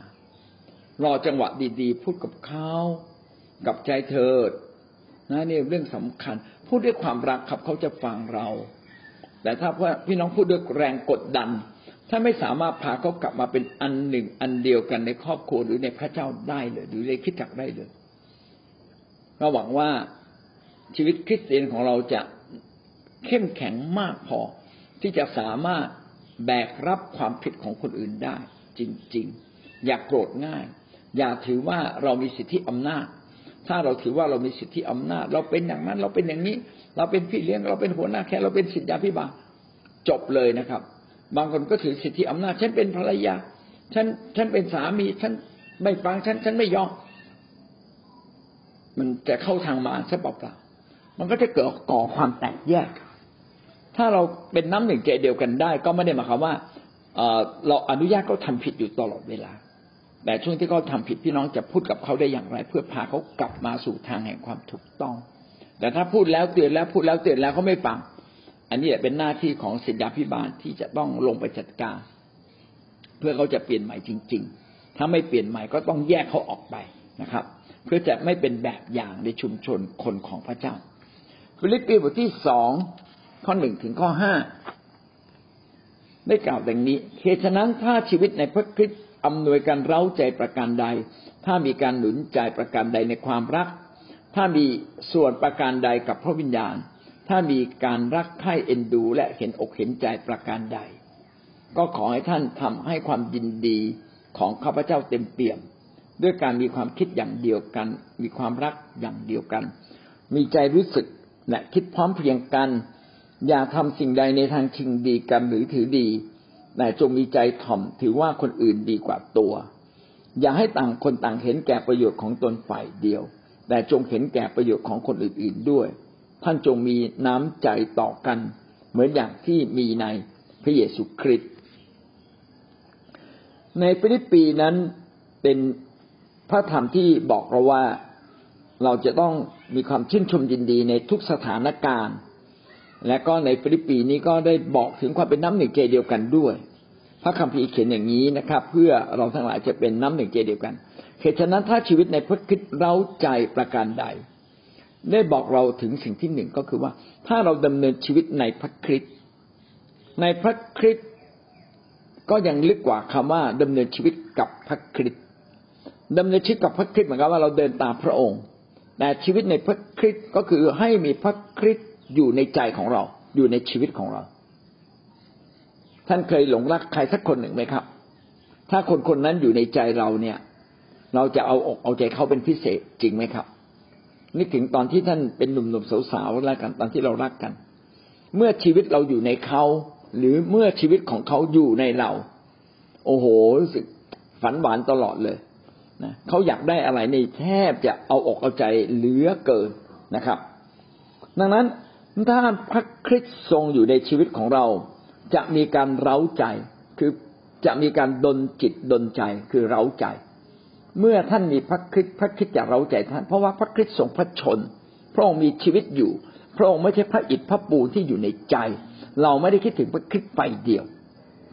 รอจังหวะดีๆ พูดกับเขากับใจเถิดนะนี่เรื่องสำคัญ พูดด้วยความรักครับเขาจะฟังเรา แต่ถ้าพี่น้องพูดด้วยแรงกดดัน ถ้าไม่สามารถพาเขากลับมาเป็นอันหนึ่งอันเดียวกันในครอบครัวหรือในพระเจ้าได้เลย หรือในคิดจักได้เลยเราหวังว่า ชีวิตคริสเตียนของเราจะเข้มแข็งมากพอที่จะสามารถแบกรับความผิดของคนอื่นได้ จริง ๆ อย่ากโกรธง่าย อย่าถือว่าเรามีสิทธิอำนาจ ถ้าเราถือว่าเรามีสิทธิอำนาจ เราเป็นอย่างนั้น เราเป็นอย่างนี้ เราเป็นพี่เลี้ยง เราเป็นหัวหน้าแค่เราเป็นสิทธิพิบาลจบเลยนะครับ บางคนก็ถือสิทธิอำนาจ ฉันเป็นภรรยา ฉันฉันเป็นสามี ฉันไม่ฟังฉันฉันไม่ยอมมันจะเข้าทางมาซะเปล่า มันก็จะเกิดก่อความแตกแยก ถ้าเราเป็นน้ำหนึ่งใจเดียวกันได้ ก็ไม่ได้หมายความว่าเราอนุญาตเขาทาผิดอยู่ตลอดเวลา แต่ช่วงที่เขาทาผิดพี่น้องจะพูดกับเขาได้อย่างไร เพื่อพาเขากลับมาสู่ทางแห่งความถูกต้อง แต่ถ้าพูดแล้วเตือนแล้วพูดแล้วเตือนแล้วเขาไม่ฟัง อันนี้เป็นหน้าที่ของศิษยาพิบาลที่จะต้องลงไปจัดการ เพื่อเขาจะเปลี่ยนใหม่จริง ๆ ถ้าไม่เปลี่ยนใหม่ก็ต้องแยกเขาออกไปนะครับ เพื่อจะไม่เป็นแบบอย่างในชุมชนคนของพระเจ้า ฟิลิปปีบทที่สองข้อหนึ่งถึงข้อห้าได้กล่าวดังนี้เหตุฉะนั้นถ้าชีวิตในพระคริสต์อำนวยการเร้าใจประการใด ถ้ามีการหนุนใจประการใดในความรัก ถ้ามีส่วนประการใดกับพระวิญญาณ ถ้ามีการรักใคร่เอ็นดู และเห็นอกเห็นใจประการใด ก็ขอให้ท่านทำให้ความยินดีของข้าพเจ้าเต็มเปี่ยม ด้วยการมีความคิดอย่างเดียวกัน มีความรักอย่างเดียวกัน มีใจรู้สึก และคิดพร้อมเพียงกัน อย่าทำสิ่งใดในทางชิงดีกันหรือถือดี แต่จงมีใจถ่อมถือว่าคนอื่นดีกว่าตัว อย่าให้ต่างคนต่างเห็นแก่ประโยชน์ของตนฝ่ายเดียว แต่จงเห็นแก่ประโยชน์ของคนอื่นๆด้วย ท่านจงมีน้ำใจต่อกัน เหมือนอย่างที่มีในพระเยซูคริสต์ในฟิลิปปีนั้นเป็นพระธรรมที่บอกเราว่าเราจะต้อง มีความชื่นชมยินดีในทุกสถานการณ์ และก็ในฟิลิปปีนี้ก็ได้บอกถึงความเป็นน้ำหนึ่งใจเดียวกันด้วย พระคัมภีร์เขียนอย่างนี้นะครับ เพื่อเราทั้งหลายจะเป็นน้ำหนึ่งใจเดียวกันเหตุฉะนั้นถ้าชีวิตในพระคริสต์เร้าใจประการใด ได้บอกเราถึงสิ่งที่หนึ่งก็คือว่า ถ้าเราดำเนินชีวิตในพระคริสต์ในพระคริสต์ก็ยังลึกกว่าคำว่าดำเนินชีวิตกับพระคริสต์ดำเนินชีวิตกับพระคริสต์เหมือนกับว่าเราเดินตามพระองค์ แต่ชีวิตในพระคริสต์ก็คือให้มีพระคริสต์อยู่ในใจของเรา อยู่ในชีวิตของเรา ท่านเคยหลงรักใครสักคนหนึ่งไหมครับ ถ้าคนคนนั้นอยู่ในใจเราเนี่ย เราจะเอาอกเอาใจเขาเป็นพิเศษจริงไหมครับนึกถึงตอนที่ท่านเป็นหนุ่มๆสาวๆแล้วกันตอนที่เรารักกัน เมื่อชีวิตเราอยู่ในเขาหรือเมื่อชีวิตของเขาอยู่ในเรา โอ้โหรู้สึกฝันหวานตลอดเลย นะเขาอยากได้อะไรในแทบจะเอาอกเอาใจเหลือเกินนะครับ ดังนั้นถ้าพระคริสต์ทรงอยู่ในชีวิตของเรา จะมีการเร้าใจคือจะมีการดลจิตดลใจคือเร้าใจ เมื่อท่านมีพระคริสต์พระคริสต์จะเร้าใจท่าน เพราะว่าพระคริสต์ทรงพระชนม์ พระองค์มีชีวิตอยู่ พระองค์ไม่ใช่พระอิฐพระปูนที่อยู่ในใจ เราไม่ได้คิดถึงพระคริสต์ฝ่ายเดียว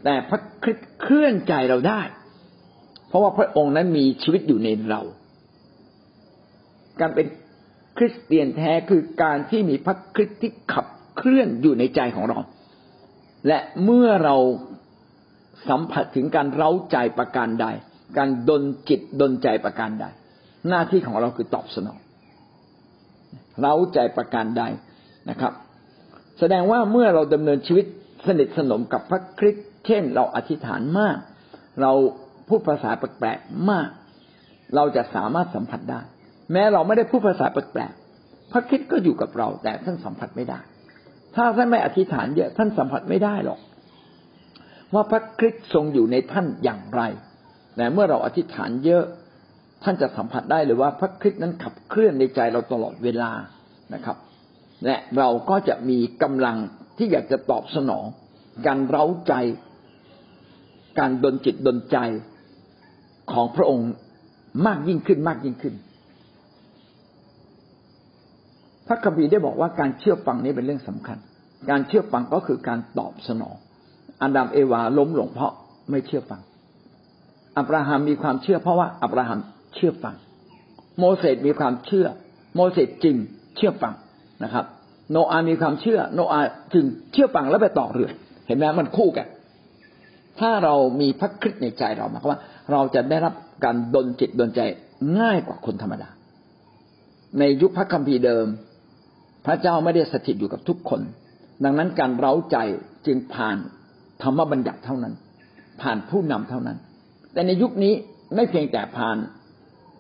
แต่พระคริสต์เคลื่อนใจเราได้ เพราะว่าพระองค์นั้นมีชีวิตอยู่ในเรา การเป็นคริสเตียนแท้คือการที่มีพระคริสต์ที่ขับเคลื่อนอยู่ในใจของเรา และเมื่อเราสัมผัสถึงการเร้าใจประการใด การดนจิตดนใจประการใด หน้าที่ของเราคือตอบสนองเร้าใจประการใดนะครับ แสดงว่าเมื่อเราดำเนินชีวิตสนิทสนมกับพระคริสต์เช่น เราอธิษฐานมาก เรา พูดภาษาแปลกๆมาก เราจะสามารถสัมผัสได้ แม้เราไม่ได้พูดภาษาแปลกๆพระคริสต์ก็อยู่กับเรา แต่ท่านสัมผัสไม่ได้ ถ้าท่านไม่อธิษฐานเยอะท่านสัมผัสไม่ได้หรอก ว่าพระคริสต์ทรงอยู่ในท่านอย่างไรแต่เมื่อเราอธิษฐานเยอะท่านจะสัมผัสได้เลยว่าพระคริสต์นั้นขับเคลื่อนในใจเราตลอดเวลานะครับ และเราก็จะมีกำลังที่อยากจะตอบสนอง การเร้าใจ การดนจิตดนใจ ของพระองค์มากยิ่งขึ้นมากยิ่งขึ้น พระคัมภีร์ได้บอกว่าการเชื่อฟังนี้เป็นเรื่องสำคัญ การเชื่อฟังก็คือการตอบสนองอาดัมเอวาล้มหลงเพราะไม่เชื่อฟัง อับราฮัมมีความเชื่อเพราะว่าอับราฮัมเชื่อฟัง โมเสสมีความเชื่อ โมเสสจึงเชื่อฟังนะครับ โนอามีความเชื่อ โนอาจึงเชื่อฟังแล้วไปต่อเรือ เห็นไหมมันคู่กัน ถ้าเรามีพระคริสต์ในใจเราหมายความว่า เราจะได้รับการดนจิตดนใจง่ายกว่าคนธรรมดา ในยุคพระคัมภีร์เดิม พระเจ้าไม่ได้สถิตอยู่กับทุกคน ดังนั้นการเร้าใจจึงผ่านธรรมบัญญัติเท่านั้น ผ่านผู้นำเท่านั้น แต่ในยุคนี้ไม่เพียงแต่ผ่าน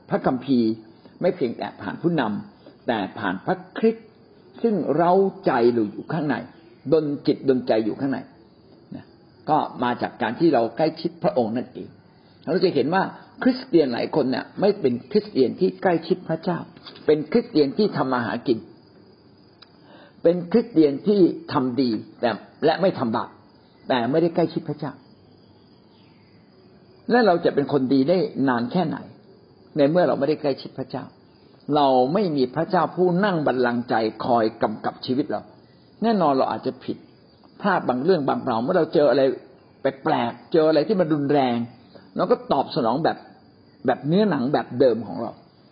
พระคัมภีร์ ไม่เพียงแต่ผ่านผู้นำแต่ผ่านพระคริสต์ซึ่งเราใจอยู่ข้างในดนจิตดนใจอยู่ข้างในก็มาจากการที่เราใกล้ชิดพระองค์นั่นเอง เราจะเห็นว่าคริสเตียนหลายคนเนี่ยไม่เป็นคริสเตียนที่ใกล้ชิดพระเจ้า เป็นคริสเตียนที่ทำมาหากิน เป็นคริสเตียนที่ทำดีแต่และไม่ทำบาปแต่ไม่ได้ใกล้ชิดพระเจ้า และเราจะเป็นคนดีได้นานแค่ไหน ในเมื่อเราไม่ได้ใกล้ชิดพระเจ้า เราไม่มีพระเจ้าผู้นั่งบัลลังก์ใจคอยกำกับชีวิตเรา แน่นอนเราอาจจะผิดพลาดบางเรื่องบางเราเมื่อเราเจออะไรแปลกๆเจออะไรที่มันรุนแรง เราก็ตอบสนองแบบแบบเนื้อหนังแบบเดิมของเรา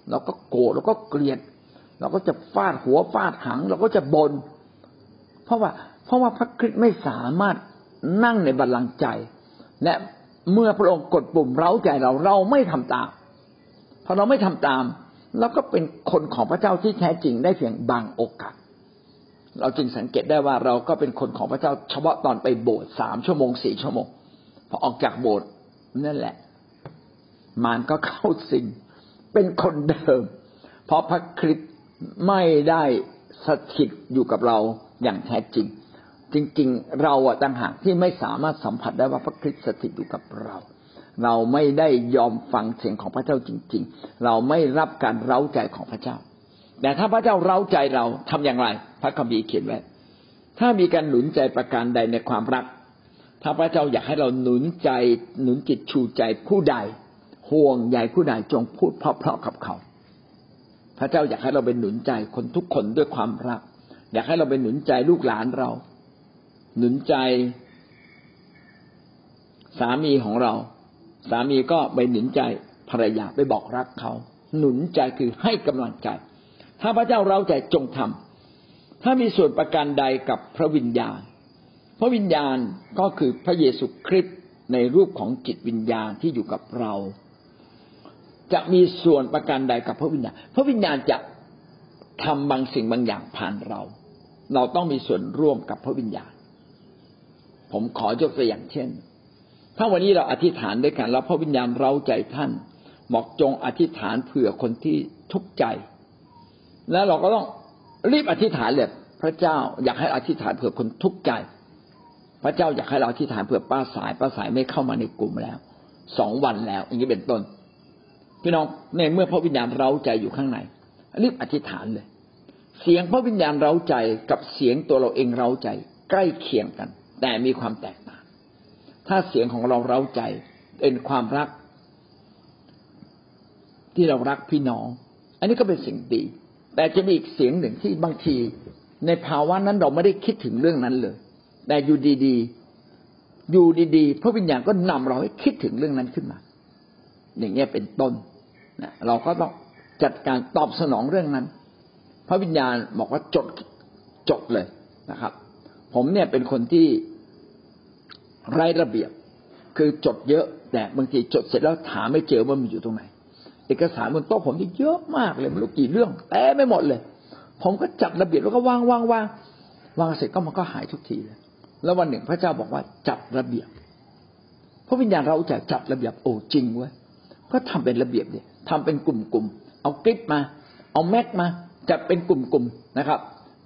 เราก็โกรธเราก็เกลียด เราก็จะฟาดหัวฟาดหางเราก็จะบน่นเพราะว่า เพราะว่าพระคริสต์ไม่สามารถนั่งในบัลลังก์ใจ และเมื่อพระองค์กดปุ่มเร้าใจเราเราไม่ทำตามพอเราไม่ทำตามเราก็เป็นคนของพระเจ้าที่แท้จริงได้เพียงบางโอกาส เราจึงสังเกตได้ว่าเราก็เป็นคนของพระเจ้าเฉพาะตอนไปโบสถ์สามชั่วโมงสี่ชั่วโมงพอออกจากโบสถ์ นั่นแหละ มารก็เข้าสิงเป็นคนเดิม เพราะพระคริสต์ไม่ได้สถิตอยู่กับเราอย่างแท้จริง จริง ๆ เราอะต่างหากที่ไม่สามารถสัมผัสได้ว่าพระคริสต์สถิตอยู่กับเรา เราไม่ได้ยอมฟังเสียงของพระเจ้าจริง ๆ เราไม่รับการเร้าใจของพระเจ้า แต่ถ้าพระเจ้าเร้าใจเราทำอย่างไร พระคัมภีร์เขียนไว้ถ้ามีการหนุนใจประการใดในความรัก ถ้าพระเจ้าอยากให้เราหนุนใจ หนุนจิตชูใจผู้ใด ห่วงใยผู้ใดจงพูดเพราะๆกับเขา พระเจ้าอยากให้เราเป็นหนุนใจคนทุกคนด้วยความรัก อยากให้เราเป็นหนุนใจลูกหลานเรา หนุนใจ สามีของเรา สามีก็ไปหนุนใจภรรยาไปบอกรักเขา หนุนใจคือให้กำลังใจ ถ้าพระเจ้าเราใจจงทำถ้ามีส่วนประการใดกับพระวิญญาณ พระวิญญาณก็คือพระเยซูคริสต์ในรูปของจิตวิญญาณที่อยู่กับเรา จะมีส่วนประการใดกับพระวิญญาณ พระวิญญาณจะทำบางสิ่งบางอย่างผ่านเรา เราต้องมีส่วนร่วมกับพระวิญญาณ ผมขอยกตัวอย่างเช่น ถ้าวันนี้เราอธิษฐานด้วยกันแล้วพระวิญญาณเราใจท่านบอกจงอธิษฐานเผื่อคนที่ทุกข์ใจ แล้วเราก็ต้องรีบอธิษฐานเลยพระเจ้าอยากให้อธิษฐานเผื่อคนทุกข์ใจ พระเจ้าอยากให้เราอธิษฐานเผื่อป้าสายป้าสายไม่เข้ามาในกลุ่มแล้วสองวันแล้ว อย่างนี้เป็นต้น พี่น้องในเมื่อพระวิญญาณเราใจอยู่ข้างในรีบอธิษฐานเลย เสียงพระวิญญาณเราใจกับเสียงตัวเราเองเราใจ ใกล้เคียงกัน แต่มีความแตกต่าง ถ้าเสียงของเราเราใจเป็นความรัก ที่เรารักพี่น้อง อันนี้ก็เป็นสิ่งดี แต่จะมีอีกเสียงหนึ่งที่บางที ในภาวะนั้นเราไม่ได้คิดถึงเรื่องนั้นเลย แต่อยู่ดีๆ อยู่ดีๆ พระวิญญาณก็นำเราให้คิดถึงเรื่องนั้นขึ้นมา อย่างเงี้ยเป็นต้นนะเราก็ต้องจัดการตอบสนองเรื่องนั้น พระวิญญาณบอกว่าจดจดเลยนะครับ ผมเนี่ยเป็นคนที่ไร้ระเบียบ คือจดเยอะ แต่บางทีจดเสร็จแล้วถามไม่เจอว่ามันอยู่ตรงไหน เอกสารบนโต๊ะผมที่เยอะมากเลยไม่รู้กี่เรื่องแต่ไม่หมดเลย ผมก็จัดระเบียบแล้วก็วางวางวางวางเสร็จก็มันก็หายทุกทีเลย แล้ววันหนึ่งพระเจ้าบอกว่าจัดระเบียบพระวิญญาณเราจะจัดระเบียบโอ้จริงเว้ยก็ทำเป็นระเบียบเนี่ยทำเป็นกลุ่มๆเอากริปมา เอาแม็กมาจัดเป็นกลุ่มๆนะครับ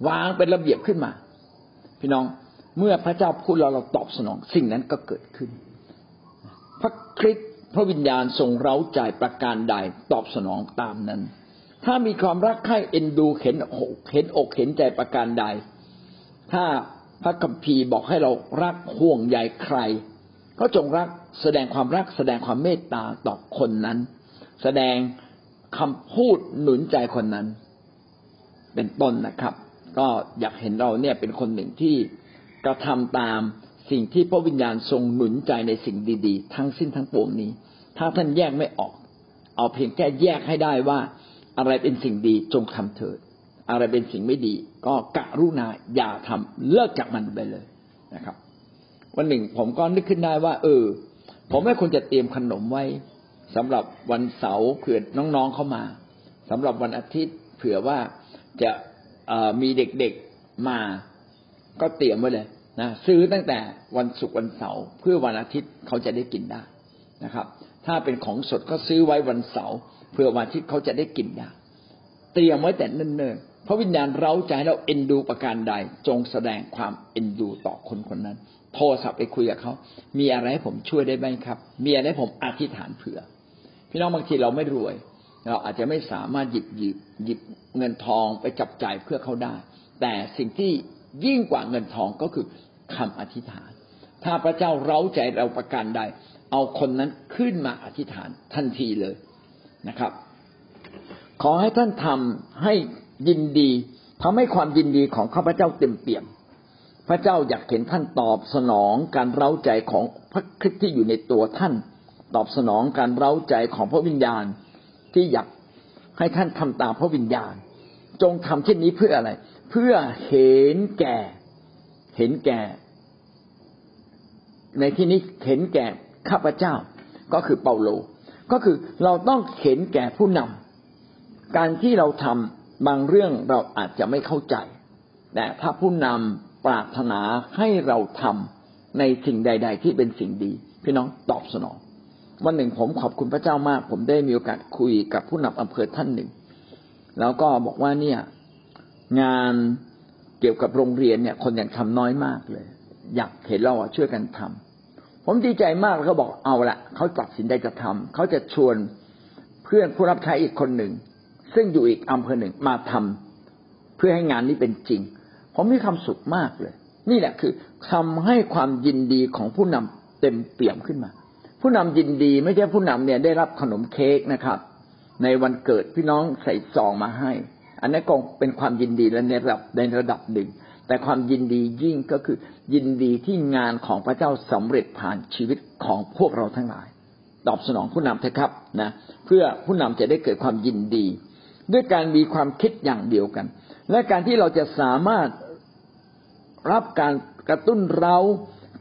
วางเป็นระเบียบขึ้นมา พี่น้องเมื่อพระเจ้าพูดเราเราตอบสนอง สิ่งนั้นก็เกิดขึ้น พระคริสต์พระวิญญาณทรงเร้าใจประการใดตอบสนองตามนั้น ถ้ามีความรักใคร่เอ็นดูเห็นอกเห็นอกเห็นใจประการใด ถ้า พระคัมภีร์บอกให้เรารักห่วงใยใคร ก็จงรักแสดงความรักแสดงความเมตตาต่อคนนั้น แสดงคำพูดหนุนใจคนนั้น เป็นต้นนะครับ ก็อยากเห็นเราเนี่ยเป็นคนหนึ่งที่กระทำตามสิ่งที่พระวิญญาณทรงหนุนใจในสิ่งดีๆ ทั้งสิ้นทั้งปวงนี้ ถ้าท่านแยกไม่ออก เอาเพียงแค่แยกให้ได้ว่าอะไรเป็นสิ่งดีจงทำเถิด อะไรเป็นสิ่งไม่ดี ก็กะรุณาอย่าทำเลิกจากมันไปเลยนะครับ วันหนึ่งผมก็นึกขึ้นได้ว่า เออ ผมไม่ควรจะเตรียมขนมไว้สำหรับวันเสาร์เผื่อน้องๆเข้ามาสำหรับวันอาทิตย์เผื่อว่าจะมีเด็กๆมาก็เตรียมไว้เลยนะซื้อตั้งแต่วันศุกร์วันเสาร์เพื่อวันอาทิตย์เขาจะได้กินได้นะครับ ถ้าเป็นของสดก็ซื้อไว้วันเสาร์เพื่อวันอาทิตย์เขาจะได้กินได้เตรียมไว้แต่เนิ่นๆ พระวิญญาณเราใจเราเอ็นดูประการใด จงแสดงความเอ็นดูต่อคนคนนั้น โทรศัพท์ไปคุยกับเขา มีอะไรให้ผมช่วยได้ไหมครับ มีอะไรให้ผมอธิษฐานเผื่อ พี่น้องบางทีเราไม่รวย เราอาจจะไม่สามารถหยิบหยิบหยิบเงินทองไปจับจ่ายเพื่อเขาได้ แต่สิ่งที่ยิ่งกว่าเงินทองก็คือคำอธิษฐาน ถ้าพระเจ้าเร้าใจเราประการใด เอาคนนั้นขึ้นมาอธิษฐานทันทีเลยนะครับ ขอให้ท่านทำให้ ยินดีทำให้ความยินดีของข้าพเจ้าเต็มเปี่ยม พระเจ้าอยากเห็นท่านตอบสนองการเร้าใจของพระคริสต์ที่อยู่ในตัวท่าน ตอบสนองการเร้าใจของพระวิญญาณ ที่อยากให้ท่านทำตามพระวิญญาณ จงทำเช่นนี้เพื่ออะไร เพื่อเห็นแก่ เห็นแก่ ในที่นี้เห็นแก่ข้าพเจ้าก็คือเปาโล ก็คือเราต้องเห็นแก่ผู้นำการที่เราทำ บางเรื่องเราอาจจะไม่เข้าใจ แต่ถ้าผู้นำปรารถนาให้เราทำในสิ่งใด ๆ ที่เป็นสิ่งดี พี่น้องตอบสนอง วันหนึ่งผมขอบคุณพระเจ้ามาก ผมได้มีโอกาสคุยกับผู้นำอำเภอท่านหนึ่ง แล้วก็บอกว่าเนี่ยงานเกี่ยวกับโรงเรียนเนี่ย คนยังทำน้อยมากเลย อยากเห็นเราช่วยกันทำผมดีใจมากแล้วก็บอกเอาละเขาตัดสินใจจะทำเขาจะชวนเพื่อนผู้รับใช้อีกคนหนึ่ง ซึ่งอยู่อีกอำเภอหนึ่งมาทำเพื่อให้งานนี้เป็นจริง ผมมีความสุขมากเลย นี่แหละคือทำให้ความยินดีของผู้นำเต็มเปี่ยมขึ้นมา ผู้นำยินดีไม่ใช่ผู้นำเนี่ยได้รับขนมเค้กนะครับ ในวันเกิดพี่น้องใส่ซองมาให้ อันนั้นก็เป็นความยินดีและในระดับในระดับหนึ่ง แต่ความยินดียิ่งก็คือ ยินดีที่งานของพระเจ้าสำเร็จผ่านชีวิตของพวกเราทั้งหลาย ตอบสนองผู้นำเถอะครับนะ เพื่อผู้นำจะได้เกิดความยินดี ด้วยการมีความคิดอย่างเดียวกัน และการที่เราจะสามารถรับการกระตุ้นเรา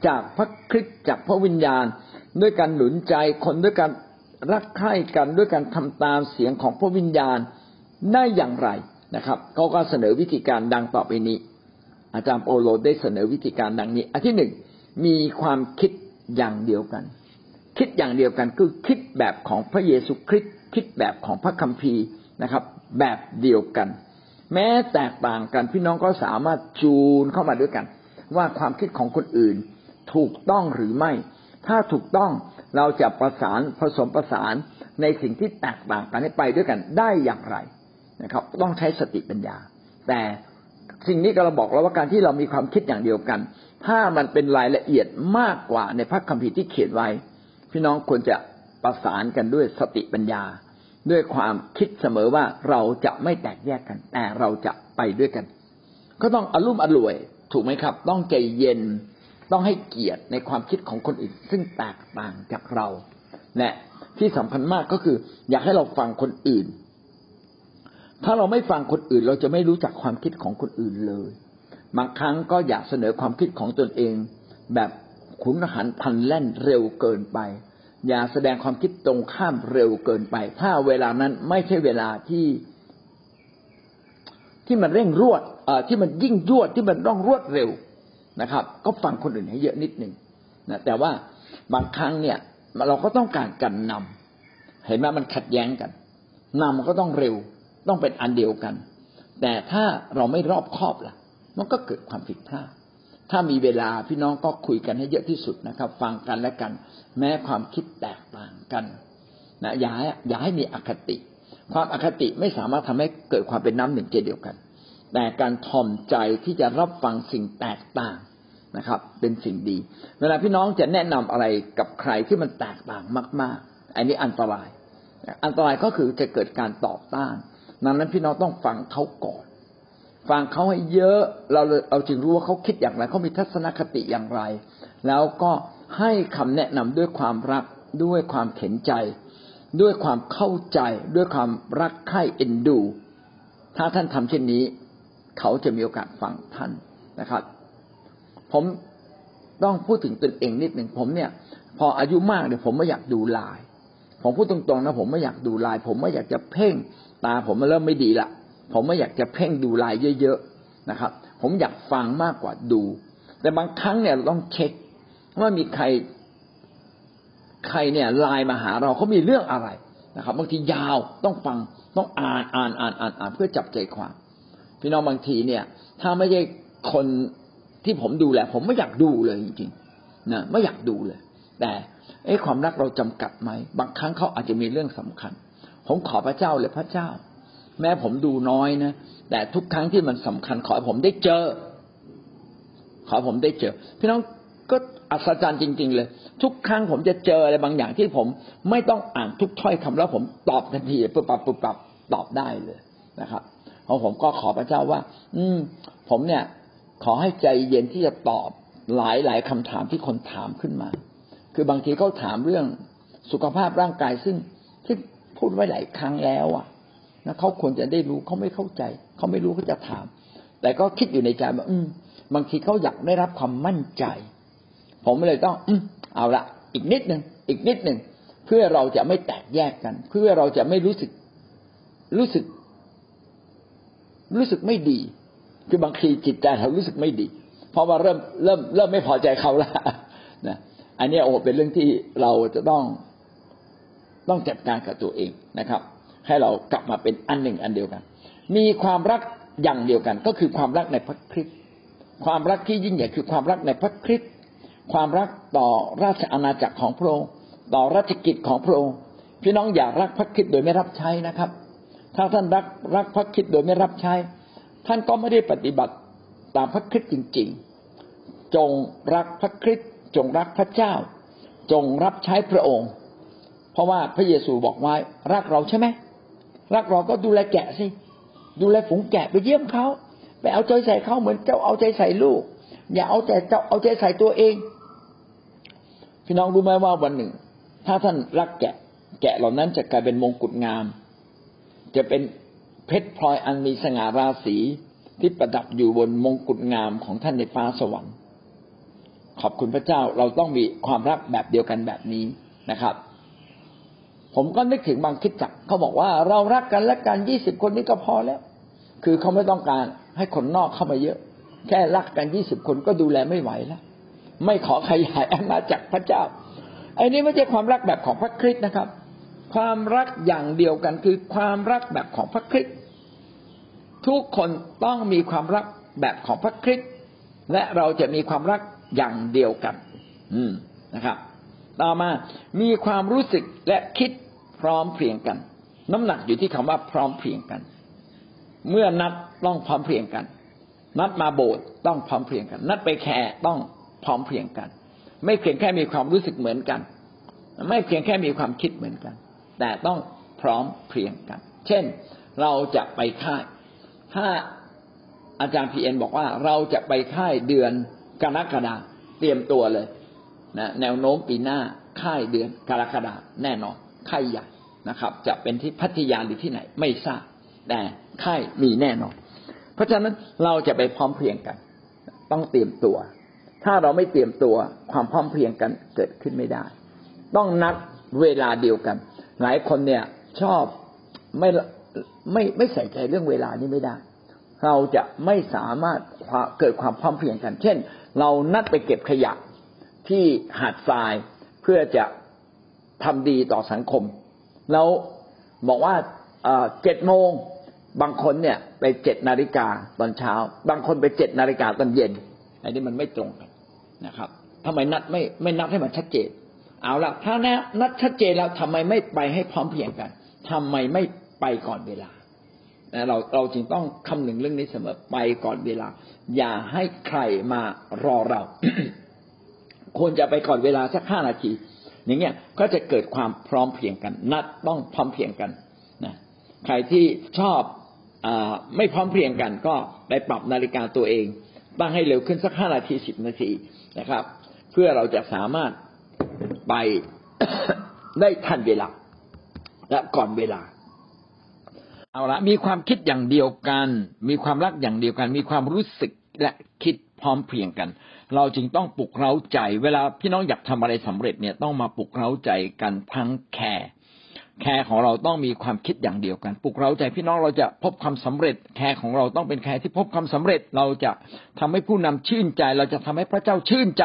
จากพระคริสต์จากพระวิญญาณ ด้วยการหนุนใจคนด้วยการรักใคร่กันด้วยการทำตามเสียงของพระวิญญาณได้อย่างไรนะครับเขาก็เสนอวิธีการดังต่อไปนี้ อาจารย์โปโลได้เสนอวิธีการดังนี้ อันที่หนึ่งมีความคิดอย่างเดียวกัน คิดอย่างเดียวกันคือคิดแบบของพระเยซูคริสต์คิดแบบของพระคัมภีร์นะครับ แบบเดียวกัน แม้แตกต่างกันพี่น้องก็สามารถจูนเข้ามาด้วยกัน ว่าความคิดของคนอื่นถูกต้องหรือไม่ ถ้าถูกต้องเราจะประสานผสมประสานในสิ่งที่แตกต่างกันให้ไปด้วยกันได้อย่างไรนะครับ ต้องใช้สติปัญญา แต่สิ่งนี้ก็เราบอกแล้วว่าการที่เรามีความคิดอย่างเดียวกัน ถ้ามันเป็นรายละเอียดมากกว่าในพระคัมภีร์ที่เขียนไว้ พี่น้องควรจะประสานกันด้วยสติปัญญา ด้วยความคิดเสมอว่าเราจะไม่แตกแยกกัน แต่เราจะไปด้วยกัน ก็ต้องอารมณ์อร่วย ถูกไหมครับ ต้องใจเย็นต้องให้เกียรติในความคิดของคนอื่น ซึ่งแตกต่างจากเรา และที่สำคัญมากก็คือ อยากให้เราฟังคนอื่น ถ้าเราไม่ฟังคนอื่น เราจะไม่รู้จักความคิดของคนอื่นเลยบางครั้งก็อยากเสนอความคิดของตนเอง แบบขุนหันพันแล่นเร็วเกินไป อย่าแสดงความคิดตรงข้ามเร็วเกินไป ถ้าเวลานั้นไม่ใช่เวลาที่ ที่มันเร่งรวดเอ่อที่มันยิ่งยวดที่มันต้องรวดเร็วนะครับ ก็ฟังคนอื่นให้เยอะนิดหนึ่งนะแต่ว่าบางครั้งเนี่ย เราก็ต้องการกันนำเห็นไหมมันขัดแย้งกันนำก็ต้องเร็วต้องเป็นอันเดียวกัน แต่ถ้าเราไม่รอบคอบล่ะ มันก็เกิดความผิดพลาด ถ้ามีเวลาพี่น้องก็คุยกันให้เยอะที่สุดนะครับ ฟังกันและกัน แม้ความคิดแตกต่างกันนะอย่าอย่าให้มีอคติ ความอคติไม่สามารถทำให้เกิดความเป็นน้ำหนึ่งใจเดียวกัน แต่การทอมใจที่จะรับฟังสิ่งแตกต่างนะครับ เป็นสิ่งดี เวลาพี่น้องจะแนะนำอะไรกับใครที่มันแตกต่างมาก ๆ อันนี้อันตราย อันตรายก็คือจะเกิดการต่อต้าน ดังนั้นพี่น้องต้องฟังเขาก่อน ฟังเขาให้เยอะเราเราจึงรู้ว่าเขาคิดอย่างไรเขามีทัศนคติอย่างไร แล้วก็ให้คำแนะนำด้วยความรักด้วยความเข็นใจ ด้วยความเข้าใจ ด้วยความรักใคร่เอ็นดู ถ้าท่านทำเช่นนี้ เขาจะมีโอกาสฟังท่านนะครับ ผมต้องพูดถึงตนเองนิดหนึ่งผมเนี่ย พออายุมากเนี่ยผมไม่อยากดูลาย ผมพูดตรงๆนะผมไม่อยากดูลาย ผมไม่อยากจะเพ่ง ตาผมมันเริ่มไม่ดีละ ผมไม่อยากจะเพ่งดูลายเยอะๆนะครับ ผมอยากฟังมากกว่าดู แต่บางครั้งเนี่ยเราต้องเช็คว่ามีใครใครเนี่ยไลน์มาหาเราเขามีเรื่องอะไรนะครับบางทียาวต้องฟังต้องอ่านอ่านอ่านอ่านอ่านเพื่อจับใจความ พี่น้องบางทีเนี่ย ถ้าไม่ใช่คนที่ผมดูแลผมไม่อยากดูเลยจริงๆนะไม่อยากดูเลย แต่ไอ้ความรักเราจำกัดไหมบางครั้งเขาอาจจะมีเรื่องสำคัญ ผมขอพระเจ้าเลยพระเจ้า แม้ผมดูน้อยนะแต่ทุกครั้งที่มันสำคัญขอให้ผมได้เจอ ขอผมได้เจอ พี่น้องก็อัศจรรย์จริง ๆ เลย ทุกครั้งผมจะเจออะไรบางอย่างที่ผม ไม่ต้องอ่านทุกถ้อยคำแล้วผมตอบทันทีปุ๊บปับปุ๊บปับตอบได้เลยนะครับเพราะผมก็ขอพระเจ้าว่า อืม ผมเนี่ย ขอให้ใจเย็นที่จะตอบหลายหลายคำถามที่คนถามขึ้นมา คือบางทีเขาถามเรื่องสุขภาพร่างกายซึ่งที่พูดไว้หลายครั้งแล้วอะ นะเขาควรจะได้รู้เขาไม่เข้าใจ เขาไม่รู้เขาจะถาม แต่ก็คิดอยู่ในใจว่าอืมบางทีเขาอยากได้รับความมั่นใจ ผมเลยต้อง อืมเอาละอีกนิดหนึ่งอีกนิดหนึ่งเพื่อเราจะไม่แตกแยกกัน เพื่อเราจะไม่รู้สึกรู้สึก รู้สึกไม่ดี คือบางทีจิตใจเรารู้สึกไม่ดี เพราะว่าเริ่มเริ่มเริ่มไม่พอใจเขาล้วนะอันนี้โอ้เป็นเรื่องที่เราจะต้องต้องจัดการกับตัวเองนะครับ ให้เรากลับมาเป็นอันหนึ่งอันเดียวกัน มีความรักอย่างเดียวกัน ก็คือความรักในพระคริสต์ความรักที่ยิ่งใหญ่คือความรักในพระคริสต์ความรักต่อราชอาณาจักรของพระองค์ต่อราชกิจของพระองค์พี่น้องอย่ารักพระคริสต์โดยไม่รับใช้นะครับ ถ้าท่านรักรักพระคริสต์โดยไม่รับใช้ ท่านก็ไม่ได้ปฏิบัติตามพระคริสต์จริง ๆ จงรักพระคริสต์จงรักพระเจ้า จงรับใช้พระองค์ เพราะว่าพระเยซูบอกไว้รักเราใช่ไหม รักเราก็ดูแลแกะสิดูแลฝูงแกะไปเยี่ยมเขาไปเอาใจใส่เขาเหมือนเจ้าเอาใจใส่ลูก อย่าเอาแต่เจ้าเอาใจใส่ตัวเอง พี่น้องรู้ไหมว่าวันหนึ่ง ถ้าท่านรักแกะ แกะเหล่านั้นจะกลายเป็นมงกุฎงาม จะเป็นเพชรพลอยอันมีสง่าราศีที่ประดับอยู่บนมงกุฎงามของท่านในฟ้าสวรรค์ ขอบคุณพระเจ้าเราต้องมีความรักแบบเดียวกันแบบนี้นะครับ ผมก็นึกถึงบางคิดจักเขาบอกว่าเรารักกันและกันยี่สิบคนนี้ก็พอแล้ว คือเขาไม่ต้องการให้คนนอกเข้ามาเยอะ แค่รักกันยี่สิบคนก็ดูแลไม่ไหวแล้ว ไม่ขอขยายอาณาจักรพระเจ้าไอ้นี้ไม่ใช่ความรักแบบของพระคริสต์นะครับ ความรักอย่างเดียวกันคือความรักแบบของพระคริสต์ทุกคนต้องมีความรักแบบของพระคริสต์และเราจะมีความรักอย่างเดียวกัน อืมนะครับ ต่อมามีความรู้สึกและคิด พร้อมเพรียงกัน น้ำหนักอยู่ที่คำว่าพร้อมเพรียงกัน เมื่อนัดต้องพร้อมเพรียงกัน นัดมาโบสถ์ต้องพร้อมเพรียงกัน นัดไปแคร์ต้องพร้อมเพรียงกัน ไม่เพียงแค่มีความรู้สึกเหมือนกัน ไม่เพียงแค่มีความคิดเหมือนกัน แต่ต้องพร้อมเพรียงกัน เช่น เราจะไปค่าย ถ้าอาจารย์พีเอ็นบอกว่าเราจะไปค่ายเดือนกรกฎาเตรียมตัวเลยนะแนวโน้มปีหน้าค่ายเดือนกรกฎาแน่นอน ค่ายใหญ่นะครับ จะเป็นที่พัทยาหรือที่ไหนไม่ทราบแต่ค่ายมีแน่นอน เพราะฉะนั้นเราจะไปพร้อมเพรียงกัน ต้องเตรียมตัว ถ้าเราไม่เตรียมตัวความพร้อมเพรียงกันเกิดขึ้นไม่ได้ ต้องนัดเวลาเดียวกัน หลายคนเนี่ยชอบไม่ไม่ไม่ใส่ใจเรื่องเวลานี้ไม่ได้ เราจะไม่สามารถเกิดความพร้อมเพรียงกัน เช่น เรานัดไปเก็บขยะที่หาดทรายเพื่อจะ ทำดีต่อสังคม แล้วบอกว่าเจ็ดโมงบางคนเนี่ยไปเจ็ดนาฬิกาตอนเช้า บางคนไปเจ็ดนาฬิกาตอนเย็นอันนี้มันไม่ตรงกันนะครับทำไมนัดไม่ไม่นัดให้มันชัดเจน เอาละถ้านัดชัดเจนแล้วทำไมไม่ไปให้พร้อมเพียงกันทำไมไม่ไปก่อนเวลาเราเราจึงต้องคำนึงเรื่องนี้เสมอไปก่อนเวลา อย่าให้ใครมารอเรา ควรจะไปก่อนเวลาสักห้านาที อย่างเงี้ยก็จะเกิดความพร้อมเพียงกัน นัดต้องพร้อมเพียงกันนะใครที่ชอบอไม่พร้อมเพียงกัน ก็ไปปรับนาฬิกาตัวเอง ตั้งให้เร็วขึ้นสักห้านาทีสิบนาทีนะครับ เพื่อเราจะสามารถไปได้ทันเวลาและก่อนเวลาเอาละมีความคิดอย่างเดียวกัน มีความรักอย่างเดียวกัน มีความรู้สึกและคิด พร้อมเพียงกัน เราจึงต้องปลุกเร้าใจ เวลาพี่น้องอยากทำอะไรสำเร็จเนี่ยต้องมาปลุกเร้าใจกันทั้ง care care ของเราต้องมีความคิดอย่างเดียวกัน ปลุกเร้าใจพี่น้องเราจะพบความสำเร็จ care ของเราต้องเป็น care ที่พบความสำเร็จ เราจะทำให้ผู้นำชื่นใจ เราจะทำให้พระเจ้าชื่นใจ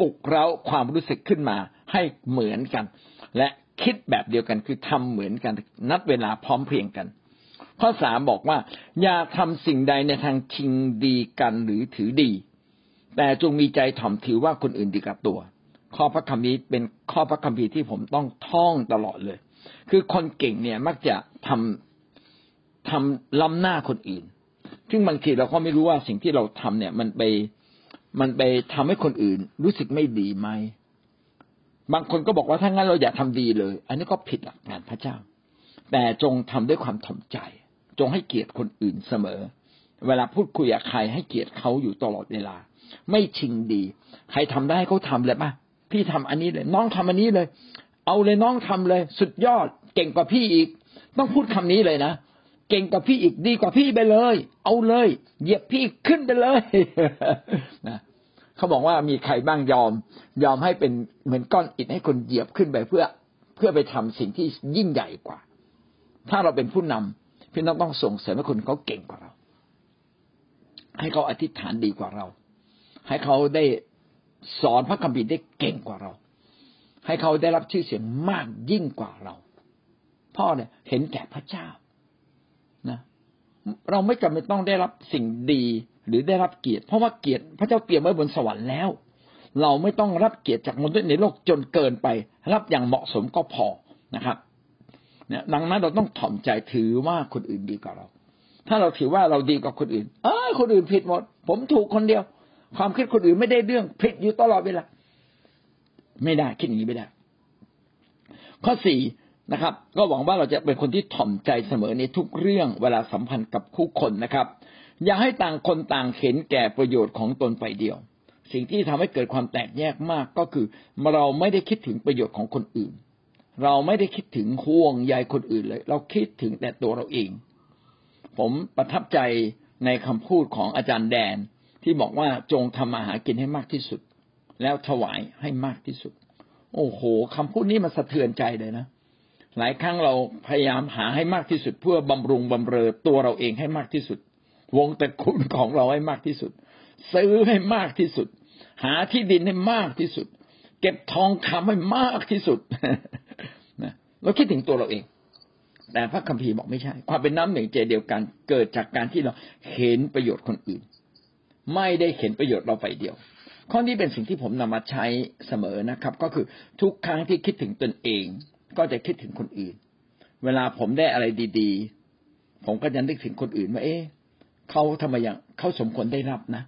ปลุกเร้าความรู้สึกขึ้นมาให้เหมือนกัน และคิดแบบเดียวกันคือทำเหมือนกัน นัดเวลาพร้อมเพรียงกัน ข้อสามบอกว่า อย่าทำสิ่งใดในทางชิงดีกันหรือถือดี แต่จงมีใจถ่อมถือว่าคนอื่นดีกับตัว ข้อพระคำนี้เป็นข้อพระคำพีที่ผมต้องท่องตลอดเลย คือคนเก่งเนี่ยมักจะทำทำล้ำหน้าคนอื่น ซึ่งบางทีเราก็ไม่รู้ว่าสิ่งที่เราทำเนี่ย มันไปมันไปทำให้คนอื่น รู้สึกไม่ดีไหมบางคนก็บอกว่าถ้างั้นเราอย่าทำดีเลย อันนี้ก็ผิดหลักการพระเจ้า แต่จงทำด้วยความถ่อมใจ จงให้เกียรติคนอื่นเสมอ เวลาพูดคุยกับใครให้เกียรติเขาอยู่ตลอดเวลา ไม่ชิงดี ใครทำได้เขาทำเลยป่ะพี่ทำอันนี้เลย น้องทำอันนี้เลย เอาเลยน้องทำเลย สุดยอด เก่งกว่าพี่อีก ต้องพูดคำนี้เลยนะเก่งกว่าพี่อีกดีกว่าพี่ไปเลย เอาเลย เหยียบพี่ขึ้นไปเลยนะเขาบอกว่ามีใครบ้างยอม ยอมให้เป็นเหมือนก้อนอิฐให้คนเหยียบขึ้นไปเพื่อ เพื่อไปทำสิ่งที่ยิ่งใหญ่กว่า ถ้าเราเป็นผู้นำ พี่น้องต้องส่งเสริมให้คนเขาเก่งกว่าเรา ให้เขาอธิษฐานดีกว่าเรา ให้เขาได้สอนพระคัมภีร์ได้เก่งกว่าเรา ให้เขาได้รับชื่อเสียงมากยิ่งกว่าเรา พ่อเนี่ยเห็นแก่พระเจ้านะ เราไม่จำเป็นต้องได้รับสิ่งดีหรือได้รับเกียรติ เพราะว่าเกียรติพระเจ้าเตรียมไว้บนสวรรค์แล้ว เราไม่ต้องรับเกียรติจากมนุษย์ในโลกจนเกินไป รับอย่างเหมาะสมก็พอนะครับ เนี่ยดังนั้นเราต้องถ่อมใจถือว่าคนอื่นดีกว่าเรา ถ้าเราถือว่าเราดีกว่าคนอื่น เออคนอื่นผิดหมด ผมถูกคนเดียว ความคิดคนอื่นไม่ได้เรื่องผิดอยู่ตลอดเวลาไม่ได้คิดอย่างนี้ไม่ได้ ข้อสี่นะครับ ก็หวังว่าเราจะเป็นคนที่ถ่อมใจเสมอในทุกเรื่องเวลาสัมพันธ์กับคู่คนนะครับ อย่าให้ต่างคนต่างเห็นแก่ประโยชน์ของตนไปเดียว สิ่งที่ทำให้เกิดความแตกแยกมากก็คือ เราไม่ได้คิดถึงประโยชน์ของคนอื่น เราไม่ได้คิดถึงห่วงใยคนอื่นเลย เราคิดถึงแต่ตัวเราเอง ผมประทับใจในคำพูดของอาจารย์แดนที่บอกว่าจงทำอาหากินให้มากที่สุด แล้วถวายให้มากที่สุด โอ้โหคำพูดนี้มันสะเทือนใจเลยนะ หลายครั้งเราพยายามหาให้มากที่สุด เพื่อบำรุงบำเรอตัวเราเองให้มากที่สุด วงตระกูลของเราให้มากที่สุด ซื้อให้มากที่สุด หาที่ดินให้มากที่สุด เก็บทองคำให้มากที่สุด เราคิดถึงตัวเราเอง แต่พระคัมภีร์บอกไม่ใช่ ความเป็นน้ำหนึ่งใจเดียวกัน เกิดจากการที่เราเห็นประโยชน์คนอื่น ไม่ได้เห็นประโยชน์เราไปเดียว ข้อนี้เป็นสิ่งที่ผมนำมาใช้เสมอนะครับ ก็คือทุกครั้งที่คิดถึงตนเอง ก็จะคิดถึงคนอื่น เวลาผมได้อะไรดี ๆ ผมก็จะนึกถึงคนอื่นว่าเอ๊ะเขาทำไมอย่างเขาสมควรได้รับนะ